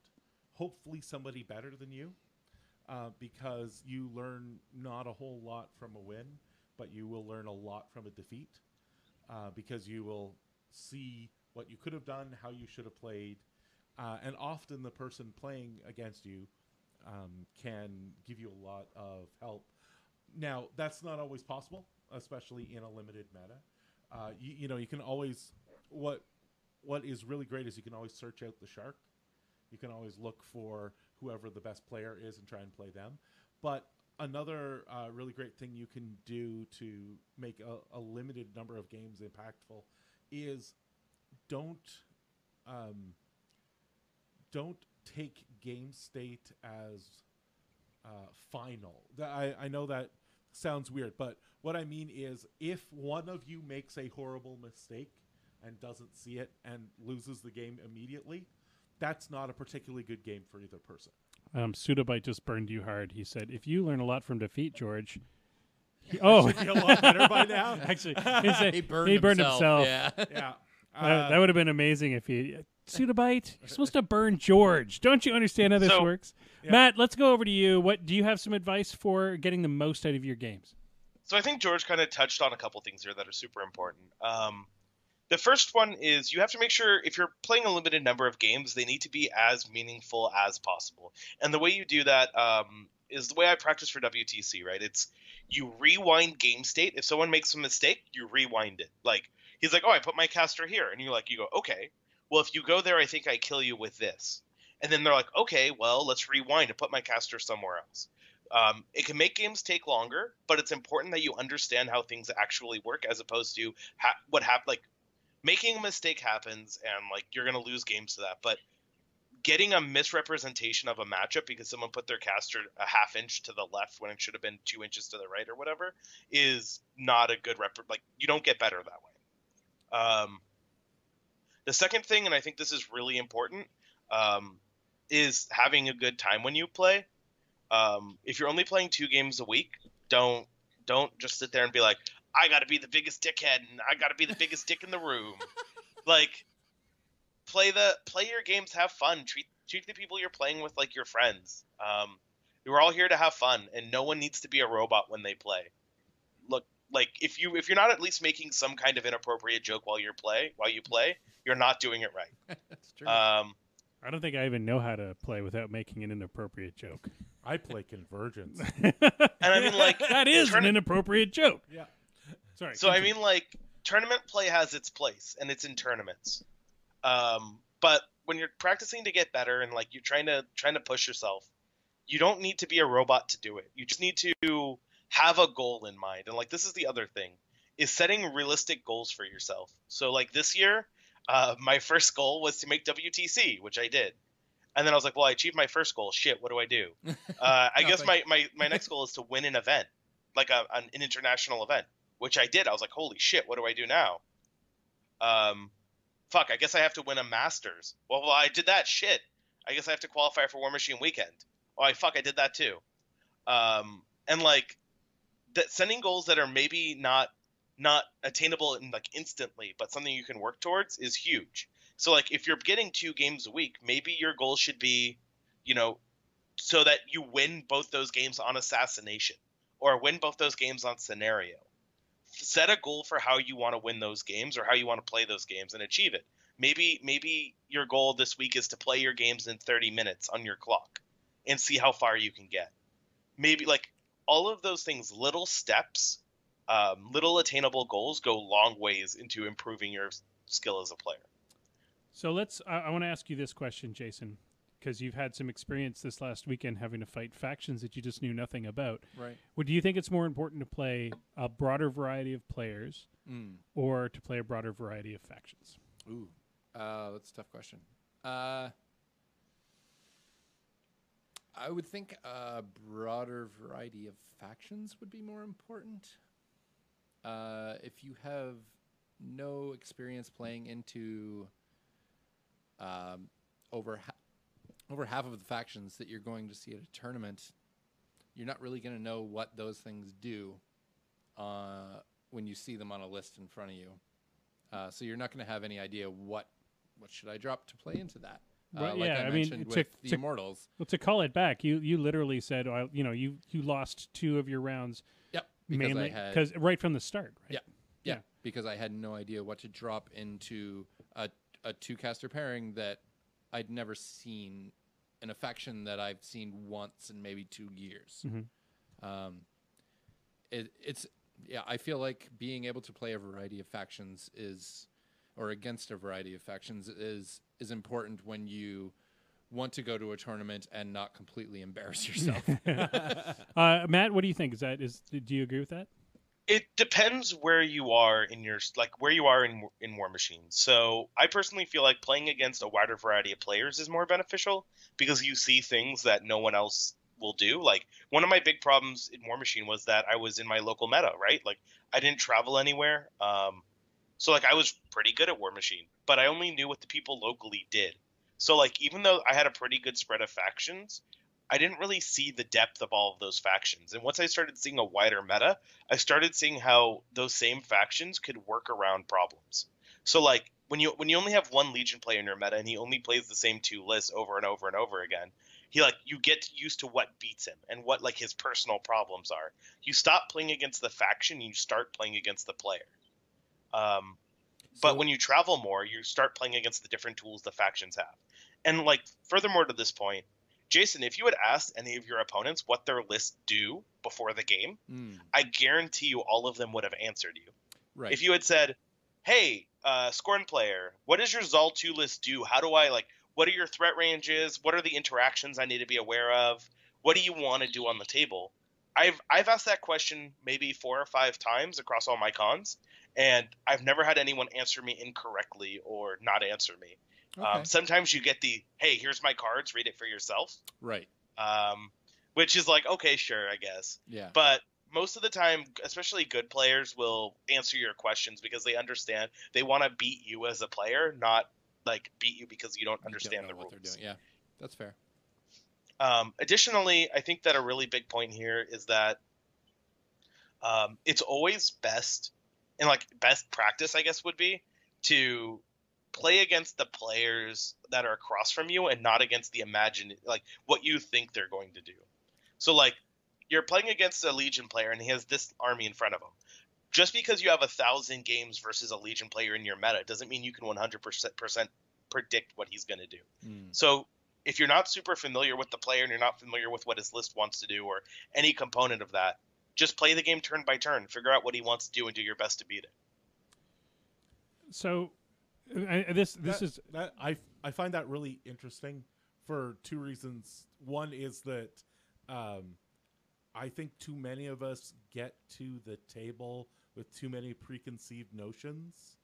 C: hopefully somebody better than you, uh, because you learn not a whole lot from a win, but you will learn a lot from a defeat uh, because you will see what you could have done, how you should have played, uh, and often the person playing against you um, can give you a lot of help. Now, that's not always possible, especially in a limited meta. Uh, you, you know, you can always what what is really great is you can always search out the shark. You can always look for whoever the best player is and try and play them. But another uh, really great thing you can do to make a, a limited number of games impactful is don't um, don't take game state as uh, final. I, I know that sounds weird, but what I mean is if one of you makes a horrible mistake and doesn't see it and loses the game immediately, that's not a particularly good game for either person.
A: Um, Pseudobite just burned you hard. He said, "If you learn a lot from defeat, George." He- oh,
C: Should be a lot better by now. *laughs*
A: actually, he, said, *laughs*
B: He burned,
A: he burned
B: himself.
A: himself.
B: Yeah.
C: Yeah.
A: Uh, that would have been amazing if he Pseudobite. You're supposed to burn George. Don't you understand how this
E: So-
A: works?
C: Yeah.
A: Matt, let's go over to you. What do you have some advice for getting the most out of your games?
E: So I think George kind of touched on a couple things here that are super important. Um, the first one is you have to make sure if you're playing a limited number of games, they need to be as meaningful as possible. And the way you do that um, is the way I practice for WTC, right? It's you rewind game state. If someone makes a mistake, you rewind it. Like he's like, "Oh, I put my caster here," and you're like you go, "Okay, well if you go there, I think I kill you with this." And then they're like, "Okay, well let's rewind and put my caster somewhere else." Um, it can make games take longer, but it's important that you understand how things actually work as opposed to ha- what happened. Like making a mistake happens, and like you're gonna lose games to that. But getting a misrepresentation of a matchup because someone put their caster a half inch to the left when it should have been two inches to the right or whatever is not a good rep. Like you don't get better that way. Um, the second thing, and I think this is really important, um, is having a good time when you play. Um, if you're only playing two games a week, don't Don't just sit there and be like, I got to be the biggest dickhead and I got to be the biggest dick in the room. *laughs* Like, play the play your games, have fun, treat treat the people you're playing with like your friends. Um, we're all here to have fun, and no one needs to be a robot when they play. Look, like if you if you're not at least making some kind of inappropriate joke while you're play while you play, you're not doing it right. *laughs*
B: That's true.
E: Um,
A: I don't think I even know how to play without making an inappropriate joke.
C: I play Convergence. *laughs*
E: and I mean, like
A: that is an inappropriate joke.
C: yeah.
A: Sorry.
E: So I mean, like tournament play has its place, and it's in tournaments. Um, but when you're practicing to get better and like you're trying to trying to push yourself, you don't need to be a robot to do it. You just need to have a goal in mind. And like this is the other thing is setting realistic goals for yourself. So like this year, uh, my first goal was to make WTC, which I did. And then I was like, well, I achieved my first goal. Shit, what do I do? *laughs* Uh, I guess my, my, my next goal is to win an event, like a, an, an international event, which I did. I was like, holy shit, what do I do now? Um, fuck, I guess I have to win a Masters. Well, well, I did that. Shit, I guess I have to qualify for War Machine Weekend. Oh, I fuck, I did that too. Um, and like that, sending goals that are maybe not not attainable in like instantly, but something you can work towards is huge. So like if you're getting two games a week, maybe your goal should be, you know, so that you win both those games on assassination or win both those games on scenario. Set a goal for how you want to win those games or how you want to play those games and achieve it. Maybe maybe your goal this week is to play your games in 30 minutes on your clock and see how far you can get. Maybe like all of those things, little steps, um, little attainable goals go long ways into improving your skill as a player.
A: So let's. I, I want to ask you this question, Jason, because you've had some experience this last weekend having to fight factions that you just knew nothing about.
B: right.
A: Would do you think it's more important to play a broader variety of players
B: Mm.
A: or to play a broader variety of factions?
B: Ooh, uh, that's a tough question. Uh, I would think a broader variety of factions would be more important. Uh, if you have no experience playing into um, over over half of the factions that you're going to see at a tournament, you're not really going to know what those things do uh, when you see them on a list in front of you. Uh, so you're not going to have any idea what what should I drop to play into that. Uh,
A: Right,
B: like
A: yeah,
B: I,
A: I mean,
B: mentioned
A: to-
B: with the
A: to-
B: Immortals.
A: Well, to call it back, you you literally said, you know, you you lost two of your rounds
B: Yep, because
A: mainly
B: I had
A: because right from the start, right?
B: Yeah. yeah,
A: Yeah.
B: because I had no idea what to drop into a a two caster pairing that I'd never seen in affection that I've seen once in maybe two years.
A: Mhm.
B: Um, it, it's yeah, I feel like being able to play a variety of factions is, or against a variety of factions is is important when you want to go to a tournament and not completely embarrass yourself. *laughs*
A: Uh, Matt, what do you think? Is that is do you agree with that?
E: It depends where you are in your like where you are in in War Machine. So I personally feel like playing against a wider variety of players is more beneficial because you see things that no one else will do. Like one of my big problems in War Machine was that I was in my local meta, right? Like I didn't travel anywhere. Um, so like I was pretty good at War Machine, but I only knew what the people locally did. So like even though I had a pretty good spread of factions, I didn't really see the depth of all of those factions. And once I started seeing a wider meta, I started seeing how those same factions could work around problems. So like when you when you only have one Legion player in your meta and he only plays the same two lists over and over and over again, he like you get used to what beats him and what like his personal problems are. You stop playing against the faction, you start playing against the player. Um, but when you travel more, you start playing against the different tools the factions have. And like furthermore to this point, Jason, if you had asked any of your opponents what their lists do before the game,
B: Mm,
E: I guarantee you all of them would have answered you.
B: right.
E: If you had said, "Hey, uh, Skorne player, what does your Zaal two list do? How do I like? What are your threat ranges? What are the interactions I need to be aware of? What do you want to do on the table?" I've I've asked that question maybe four or five times across all my cons, and I've never had anyone answer me incorrectly or not answer me.
B: Okay.
E: Um, sometimes you get the, "Hey, here's my cards. Read it for yourself,"
B: right.
E: um, which is like, okay, sure, I guess.
B: Yeah.
E: But most of the time, especially good players will answer your questions because they understand they want to beat you as a player, not like beat you because you don't
B: You don't
E: understand the rules.
B: what they're doing. Yeah, that's fair.
E: Um, additionally, I think that a really big point here is that um, it's always best and like best practice, I guess, would be to play against the players that are across from you and not against the imagine like what you think they're going to do. So like you're playing against a Legion player and he has this army in front of him. Just because you have a thousand games versus a Legion player in your meta doesn't mean you can 100% predict what he's going to do.
B: Mm.
E: So if you're not super familiar with the player and you're not familiar with what his list wants to do or any component of that, just play the game turn by turn. Figure out what he wants to do and do your best to beat it.
A: So, I, I- this this
C: that,
A: is
C: that I I find that really interesting for two reasons. One is that um, I think too many of us get to the table with too many preconceived notions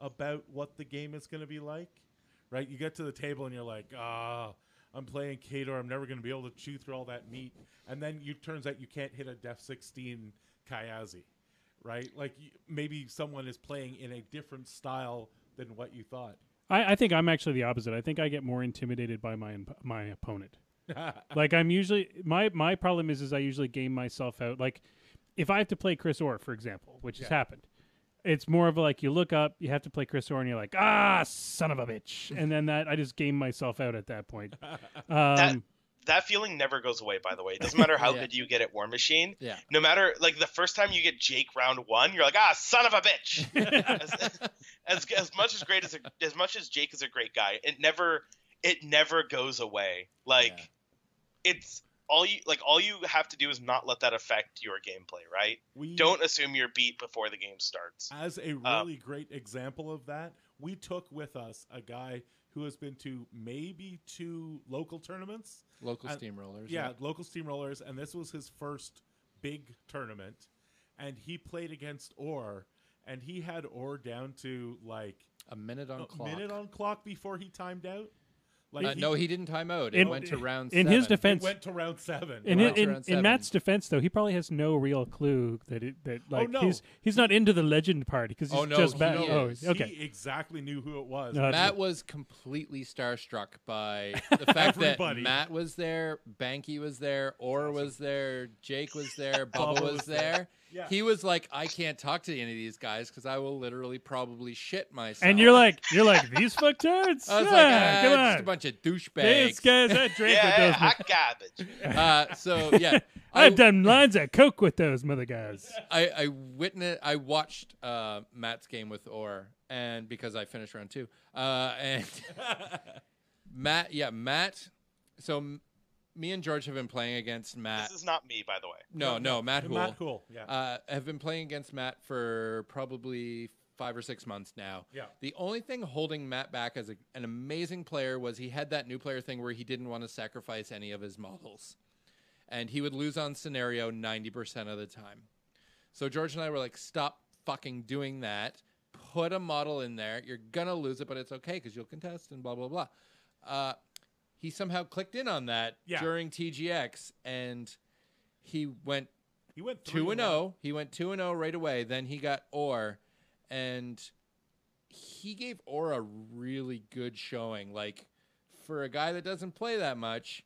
C: about what the game is going to be like. Right? You get to the table and you're like, ah. I'm playing Khador. I'm never going to be able to chew through all that meat. And then you turns out you can't hit a Def 16 Kayazy, right? Like y- maybe someone is playing in a different style than what you thought.
A: I, I think I'm actually the opposite. I think I get more intimidated by my imp- my opponent. *laughs* like I'm usually my my problem is is I usually game myself out. Like if I have to play Chris Orr, for example, which has
C: Yeah.
A: happened, it's more of like you look up, you have to play Chris Orr, and you're like, ah, son of a bitch, and then that I just game myself out at that point. *laughs* Um,
E: That feeling never goes away, by the way. It doesn't matter how *laughs*
B: Yeah.
E: good you get at War Machine.
B: Yeah.
E: No matter like the first time you get Jake round one, you're like, ah, son of a bitch. *laughs* as, as as much as great as a, as much as Jake is a great guy, it never it never goes away. Like
B: Yeah.
E: it's all you like all you have to do is not let that affect your gameplay, right?
C: we
E: Don't assume you're beat before the game starts.
C: As a
E: Uh,
C: really great example of that, we took with us a guy who has been to maybe two local tournaments.
B: Local
C: And-
B: steamrollers.
C: Yeah, local steamrollers, and this was his first big tournament. And he played against Orr, and he had Orr down to like
B: A minute on
C: a
B: clock.
C: minute on clock before he timed out. Like
B: Uh,
C: he-
B: no, he didn't time out. It
A: In-
B: went to round
A: in his
B: seven.
C: it
A: defense,
C: went to round seven.
A: in,
B: Round
A: in,
B: to round
A: in. Matt's defense, though, he probably has no real clue that it that like
C: no.
A: he's he's not into the legend part because he's
B: Oh, no,
A: just
B: he
A: bad.
B: is.
A: Oh,
C: He
A: okay.
C: exactly knew who it was.
A: No,
B: Matt
A: good.
B: was completely starstruck by *laughs* the fact that Matt was there, Banky was there, Orr was there, Jake was there, *laughs* Bubba
C: Bubba
B: was
C: was there.
B: There.
C: Yeah.
B: He was like, I can't talk to any of these guys because I will literally probably shit myself.
A: And you're like, you're like these fucktards.
B: I was
A: yeah,
B: like, ah,
A: come
B: just
A: on.
B: a bunch of
A: These
B: douchebags.
A: guys, I drank
E: Yeah,
A: with
E: yeah,
A: those.
E: hot garbage. *laughs*
B: Uh, so yeah, *laughs* I,
A: I've done lines of coke with those mother guys.
B: I, I witnessed, I watched uh, Matt's game with Orr, and because I finished round two, uh, and *laughs* Matt, yeah, Matt. So m- me and George have been playing against Matt.
E: This is not me, by the way.
B: no, no, Matt Hool.
C: Matt Cool. Yeah.
B: Uh, have been playing against Matt for probably five or six months now.
C: Yeah.
B: The only thing holding Matt back as a, an amazing player was he had that new player thing where he didn't want to sacrifice any of his models. And he would lose on scenario 90% of the time. So George and I were like, stop fucking doing that. Put a model in there. You're going to lose it, but it's okay because you'll contest and blah, blah, blah. Uh, he somehow clicked in on that
C: Yeah.
B: during TGX and he went
C: he went
B: two and zero. He went two and zero right away. Then he got Orr, and he gave Orr a really good showing. Like for a guy that doesn't play that much,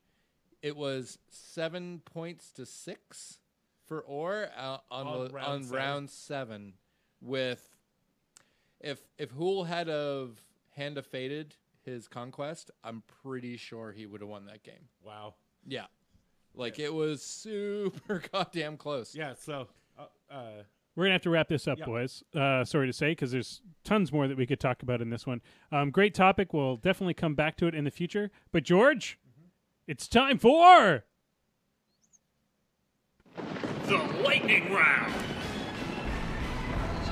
B: it was seven points to six for Orr uh, on
C: On
B: the,
C: round
B: on
C: seven.
B: round seven. With if if Hool had of hand of fated his conquest, I'm pretty sure he would have won that game.
C: Wow.
B: Yeah. Like it was super *laughs* goddamn close.
C: Yeah. So. Uh, uh,
A: We're gonna have to wrap this up,
C: Yeah.
A: boys. Uh, sorry to say, because there's tons more that we could talk about in this one. Um, great topic. We'll definitely come back to it in the future. But George, it's time for
D: The lightning round.
A: it's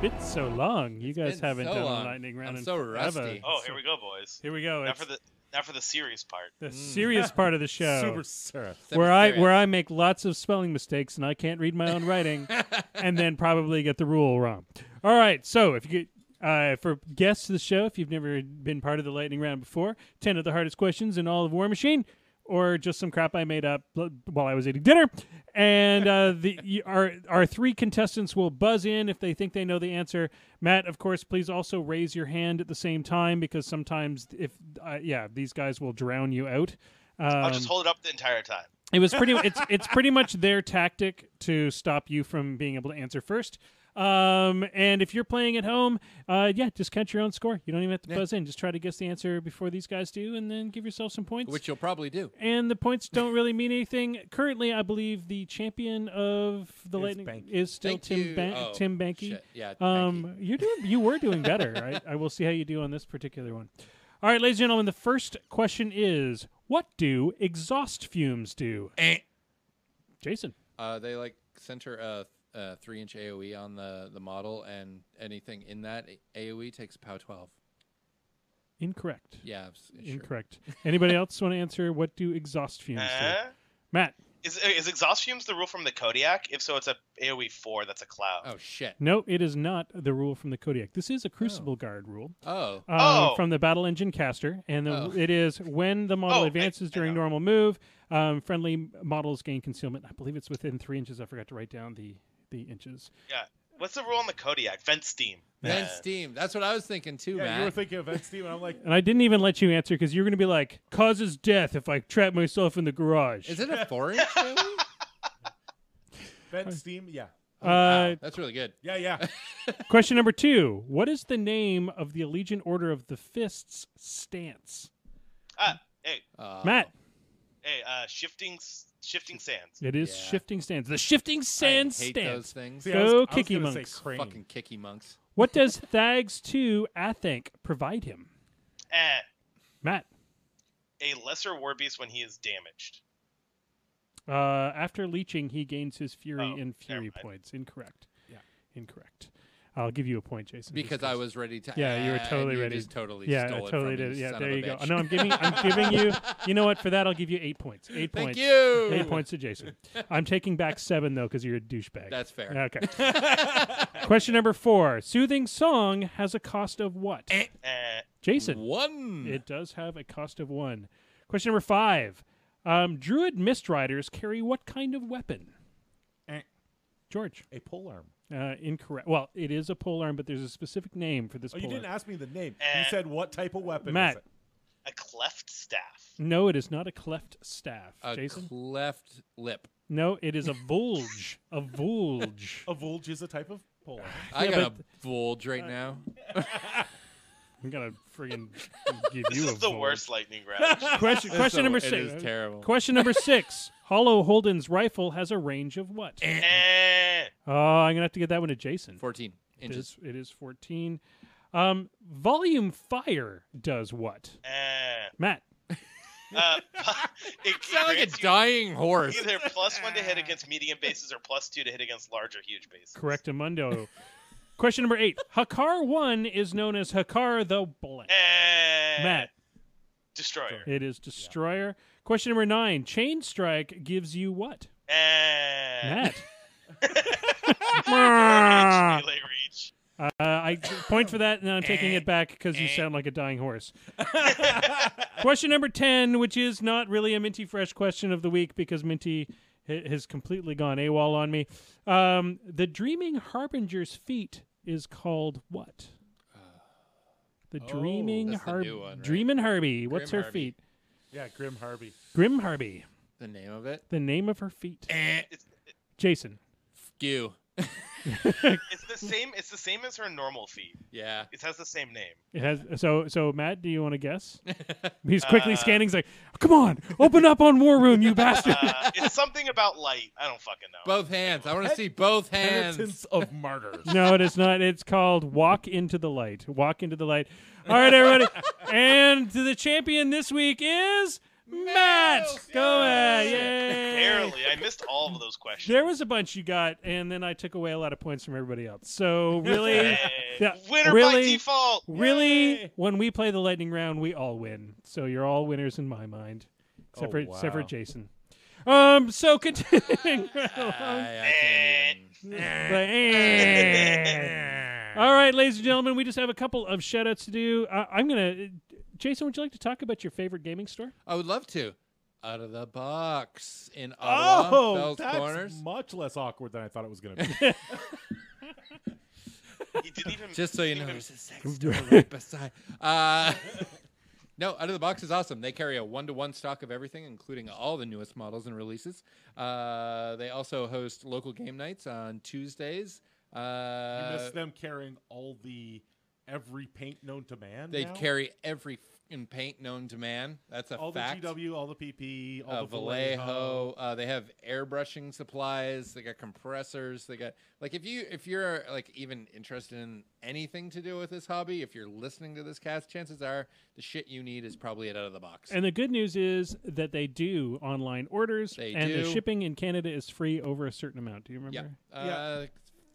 A: been so long. You guys haven't
B: so
A: done
B: long.
A: a lightning round.
B: I'm
A: in
B: so
A: forever.
B: rusty.
E: Oh, here we go, boys.
A: Here we go.
E: Now
A: It's
E: for the now for the serious part.
A: the serious part of the *laughs* show.
C: Super Sarah.
A: where I where I make lots of spelling mistakes and I can't read my own writing, *laughs* and then probably get the rule wrong. All right, so if you get uh, for guests to the show, if you've never been part of the lightning round before, ten of the hardest questions in all of War Machine, or just some crap I made up while I was eating dinner, and uh, *laughs* the our our three contestants will buzz in if they think they know the answer. Matt, of course, please also raise your hand at the same time because sometimes if uh, yeah these guys will drown you out. Um,
E: I'll just hold it up the entire time.
A: It was pretty. It's *laughs* it's pretty much their tactic to stop you from being able to answer first. Um, and if you're playing at home, uh, yeah, just count your own score. You don't even have to
B: Yeah.
A: buzz in. Just try to guess the answer before these guys do, and then give yourself some points.
B: Which you'll probably do.
A: and the points don't really mean anything. Currently, I believe the champion of the
C: Is
A: Lightning
C: Banky.
A: is still
B: Thank
A: Tim
B: you.
A: Ban-
B: Oh,
A: Tim Banky.
B: shit. Yeah.
A: Um, you're doing. You were doing better. I, I will see how you do on this particular one. All right, ladies and gentlemen. The first question is: What do exhaust fumes do?
B: Eh.
A: Jason.
B: Uh, they like center a, a three inch AOE on the, the model, and anything in that AOE takes a POW 12.
A: Incorrect.
B: Yeah, s- sure.
A: Incorrect. Anybody *laughs* else want to answer? What do exhaust fumes do?
E: Uh,
A: Matt.
E: is is exhaust fumes the rule from the Kodiak? If so, it's a AOE four. That's a cloud.
B: Oh, shit.
A: No, it is not the rule from the Kodiak. This is a Crucible Guard rule.
B: Oh.
A: uh,
E: Oh.
A: from the Battle Engine caster, and the,
B: Oh.
A: it is when the model
E: Oh, I-
A: advances
E: I
A: during
E: know.
A: normal move, um, friendly models gain concealment. I believe it's within three inches. I forgot to write down the the inches.
E: Yeah. What's the rule on the Kodiak? Vent steam.
B: And
E: Uh,
B: Steam. That's what I was thinking too,
C: Yeah,
B: Matt.
C: you were thinking of Vent Steam, and I'm like,
A: And I didn't even let you answer because you're going to be like, causes death if I trap myself in the garage.
B: Is it a four inch *laughs* AOE?
C: Vent Steam? Yeah.
A: uh,
B: Wow, that's really good.
C: Yeah, yeah. *laughs*
A: question number two: What is the name of the Allegiant Order of the Fists stance?
E: ah, hey,
B: Uh,
A: Matt,
E: hey, uh, shifting, s- shifting sands.
A: it is
B: Yeah.
A: shifting Sands. The shifting Sands
B: I hate
A: stance.
B: those things.
C: See,
A: Go
C: I was, I was
A: Kicky
C: gonna say
A: Monks.
C: crane.
B: Fucking kicky monks.
A: What does Thags 2 athanc provide him?
E: Eh,
A: Matt.
E: a lesser war beast when he is damaged.
A: Uh, after leeching, he gains his fury
E: Oh,
A: and
E: never
A: fury
E: mind.
A: points. Incorrect.
C: Yeah.
A: Incorrect. I'll give you a point, Jason.
B: Because I was ready to.
A: Yeah, you were totally
B: you
A: ready.
B: Just totally
A: Yeah, I
B: stole it
A: totally
B: from
A: did.
B: me,
A: Yeah, there you go.
B: bitch.
A: No, I'm giving. I'm giving you. You know what? For that, I'll give you eight points. Eight
B: Thank
A: points.
B: you.
A: Eight points to Jason. I'm taking back seven though because you're a douchebag.
B: That's fair.
A: okay. *laughs* Question number four: Soothing song has a cost of what?
E: Eh,
A: Jason.
B: One.
A: It does have a cost of one. Question number five. Um, Druid Mist Riders carry what kind of weapon?
C: Eh.
A: George.
C: A pole arm.
A: Uh, incorrect. Well, it is a pole arm, but there's a specific name for this
C: Oh, you didn't
A: arm.
C: ask me the name.
E: Eh.
C: You said what type of weapon
A: Matt.
C: is it?
E: a cleft staff.
A: No, it is not a cleft staff.
B: a
A: Jason.
B: cleft lip.
A: no, it is a vulge. a vulge. *laughs*
C: A vulge is a type of pole arm.
B: I
A: Yeah,
B: got
A: but-
B: a bulge right now. *laughs*
A: I'm gonna friggin' *laughs* give
E: This
A: you a
E: is the
A: vulge.
E: worst lightning round.
A: Question. *laughs* Question *laughs*
B: So
A: number
B: it
A: six.
B: is terrible.
A: Question number six. Hollow Holden's rifle has a range of what?
E: eh,
A: Oh, I'm gonna have to get that one to Jason.
B: Fourteen
A: It
B: inches.
A: is, it is 14. Um, volume fire does what?
E: eh.
A: Matt.
E: Uh, it, it
B: Sound like a
E: grants you
B: dying horse.
E: either plus one to hit against medium bases or plus two to hit against large or huge bases.
A: Correct, Correctamundo. Question number eight. Hakar 1 is known as Hakar the blank.
E: Eh,
A: Matt.
E: Destroyer.
A: It is Destroyer. Question number nine. Chain Strike gives you what?
E: Eh.
A: Matt. *laughs*
E: Melee reach.
A: Uh, I point for that, and I'm taking it back because you sound like a dying horse. *laughs* question number 10, which is not really a Minty Fresh question of the week because Minty ha- has completely gone AWOL on me. Um, the Dreaming Harbinger's feat is called what? Uh, the oh, Dreaming
B: That's the
A: Harb-
B: new one, right?
A: Harby. What's her
B: Harby.
A: feat?
C: Yeah, Grim Harvey.
A: Grim Harby.
B: The name of it.
A: The name of her feat.
E: It's,
A: Jason.
B: Skew. *laughs* *laughs*
E: it's the same. It's the same as her normal feat.
B: Yeah.
E: It has the same name.
A: It has so so Matt, do you want to guess? *laughs* He's quickly
E: Uh,
A: scanning. He's like, "Come on, open up on War Room, you *laughs* bastard!"
E: Uh, it's something about light. I don't fucking know.
B: Both hands. I want to see both hands.
C: Penitence of Martyrs.
A: no, it is not. It's called Walk into the Light. Walk into the light. All right, everybody, and the champion this week is Matt. Go ahead! *laughs* Yay!
E: Barely. I missed all of those questions.
A: There was a bunch you got, and then I took away a lot of points from everybody else. So really,
E: Eh,
A: Yeah,
E: Winner by default.
A: really,
C: Yay!
A: when we play the lightning round, we all win. So you're all winners in my mind, except
C: Oh,
A: for except for. Jason. Um. So *laughs* continuing. right. *laughs*
B: I, I can't even.
A: But- All right, ladies and gentlemen, we just have a couple of shout outs to do. Uh, I'm going to. Jason, would you like to talk about your favorite gaming store?
B: I would love to. Out of the box in Ottawa,
C: Oh,
B: Bell's
C: that's
B: Corners.
C: much less awkward than I thought it was going to be. *laughs*
E: He didn't even.
B: Just so you know,
E: didn't
B: there's
E: even-
B: a sex store right *laughs* beside. Uh, *laughs* No, out of the box is awesome. They carry a one to one stock of everything, including all the newest models and releases. Uh, they also host local game nights on Tuesdays.
C: You
B: Uh,
C: miss them carrying all the every paint known to man.
B: they
C: now?
B: carry every in paint known to man. That's a
C: all
B: fact.
C: the GW, all the PP, all
B: uh,
C: the
B: Vallejo. Uh, they have airbrushing supplies. They got compressors. They got like if you if you're like even interested in anything to do with this hobby, if you're listening to this cast, chances are the shit you need is probably it out of the box.
A: And the good news is that they do online orders,
B: They
A: and the shipping in Canada is free over a certain amount. Do you
B: yeah,
A: remember?
B: uh,
C: Yeah.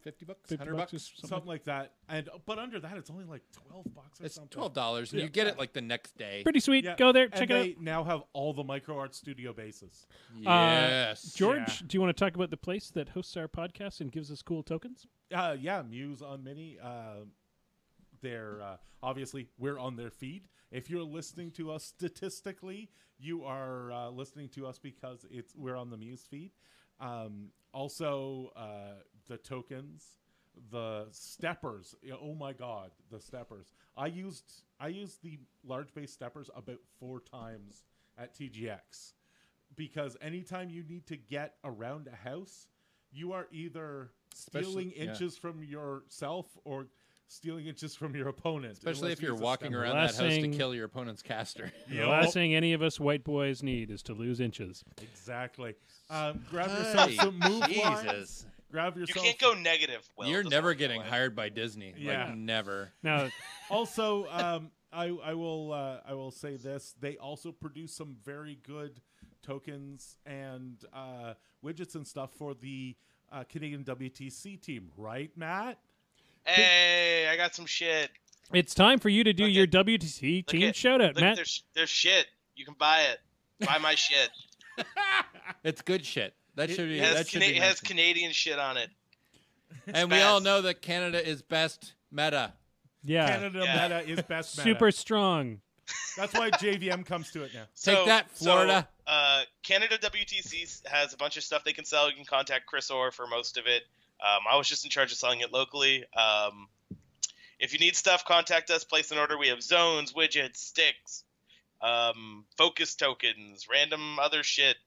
B: Fifty bucks, hundred
A: bucks
B: bucks.
A: something.
C: something like that. And but under that, it's only like twelve bucks or
B: It's
C: something.
B: twelve dollars, and
A: Yeah.
B: you get it like the next day.
A: Pretty sweet.
C: Yeah,
A: Go there,
C: and
A: check
C: they
A: out.
C: now have all the micro art studio bases.
B: Yes,
A: out. George,
C: Yeah.
A: do you want to talk about the place that hosts our podcast and gives us cool tokens?
C: Uh, yeah, Muse on Mini. Uh, they're uh, obviously we're on their feed. If you're listening to us statistically, you are uh, listening to us because it's we're on the Muse feed. Um, also, uh, the tokens, the steppers. Oh my God, the steppers! I used I used the large base steppers about four times at TGX because anytime you need to get around a house, you are either
B: Especially-
C: stealing
B: yeah.
C: inches from yourself or stealing inches from your opponent.
B: especially if you're
C: you use a
B: walking
C: stepper.
B: around that house to kill your opponent's caster. *laughs*
A: The
C: Yup.
A: last thing any of us white boys need is to lose inches.
C: Exactly. Um, grab yourself some move lines.
B: Jesus,
C: Grab
E: You can't go negative. Will,
B: you're never getting
E: saying.
B: hired by Disney.
C: Yeah.
B: like, never.
A: Now, *laughs*
C: also, um, I I will uh, I will say this: they also produce some very good tokens and uh, widgets and stuff for the uh, Canadian WTC team, right, Matt?
E: Hey, I got some shit.
A: it's time for you to do
E: Look
A: your
E: at-
A: WTC team
E: at-
A: shout out, Matt.
E: there's there's shit. You can buy it. Buy my shit. *laughs*
B: It's good shit. That should be.
E: It has,
B: that should
E: Cana-
B: be
E: has. Canadian shit on it.
B: and we all know that Canada is best meta.
A: yeah,
C: Canada
E: Yeah.
C: meta is best meta.
A: super strong.
C: That's why JVM comes to it now. *laughs*
B: Take that, Florida.
E: So, uh, Canada WTC has a bunch of stuff they can sell. You can contact Chris Orr for most of it. Um, I was just in charge of selling it locally. Um, if you need stuff, contact us. Place an order. We have zones, widgets, sticks, um, focus tokens, random other shit.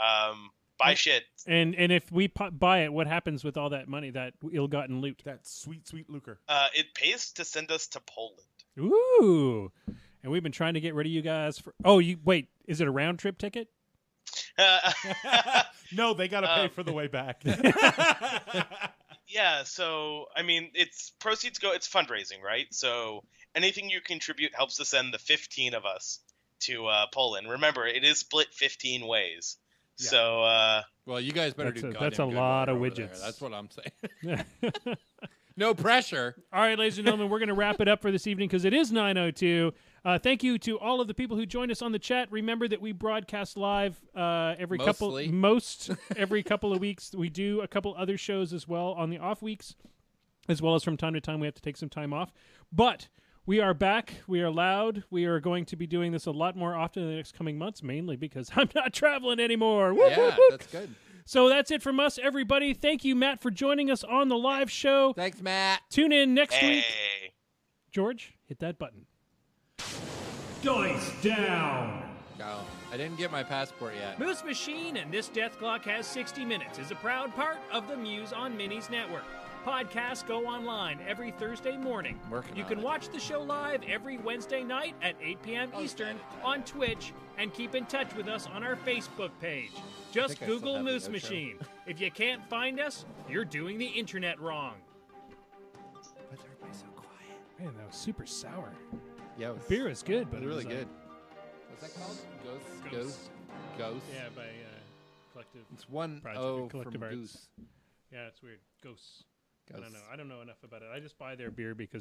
E: Um, buy shit.
A: And and if we pu- buy it, what happens with all that money, that ill-gotten loot?
C: That sweet, sweet lucre.
E: Uh, it pays to send us to Poland.
A: Ooh. And we've been trying to get rid of you guys for. Oh, you wait. Is it a round trip ticket? *laughs* *laughs*
C: no, they got to pay
E: Um,
C: for the way back. *laughs*
E: Yeah, so I mean, it's proceeds go. It's fundraising, right? So anything you contribute helps to send the 15 of us to uh, Poland. Remember, it is split 15 ways.
C: Yeah.
E: So uh,
B: Well, you guys better
A: That's
B: do.
A: a- that's a
B: good
A: lot
B: work
A: of
B: over there.
A: widgets.
B: That's what I'm saying. *laughs* *laughs* no pressure.
A: All right, ladies and gentlemen, we're going to wrap it up for this evening because it is 9:02. Uh, thank you to all of the people who joined us on the chat. Remember that we broadcast live uh, every
B: Mostly.
A: couple, *laughs* most every couple of weeks. We do a couple other shows as well on the off weeks, as well as from time to time we have to take some time off. But we are back. We are loud. We are going to be doing this a lot more often in the next coming months, mainly because *laughs* I'm not traveling anymore. Whoop,
B: Yeah,
A: whoop, whoop.
B: that's good.
A: So that's it from us, everybody. Thank you, Matt, for joining us on the live show.
B: Thanks, Matt.
A: Tune in next
E: hey,
A: week. George, hit that button.
D: Dice down.
B: Oh, I didn't get my passport yet.
D: Moose Machine and This Death Clock Has 60 Minutes is a proud part of the Muse on Minis network. Podcasts go online every Thursday morning.
B: Working
D: you can
B: it.
D: watch the show live every Wednesday night at 8 p.m. Eastern on Twitch and keep in touch with us on our Facebook page. Just
B: think I still
D: Google
B: have
D: Moose. Machine. if you can't find us, you're doing the internet wrong.
B: Why's everybody so quiet?
A: Man, that was super sour.
B: Yeah, it was,
A: Beer is good, but
B: it was really
A: it was, uh,
B: good. What's that called? Ghost.
A: Ghost.
B: Ghost. Ghost.
A: Yeah, by uh, Collective.
B: It's one
A: Project-
B: O
A: Collective
B: from
A: Arts.
B: Goose.
A: Yeah, it's weird. Ghosts. I don't know. I don't know enough about it. I just buy their beer because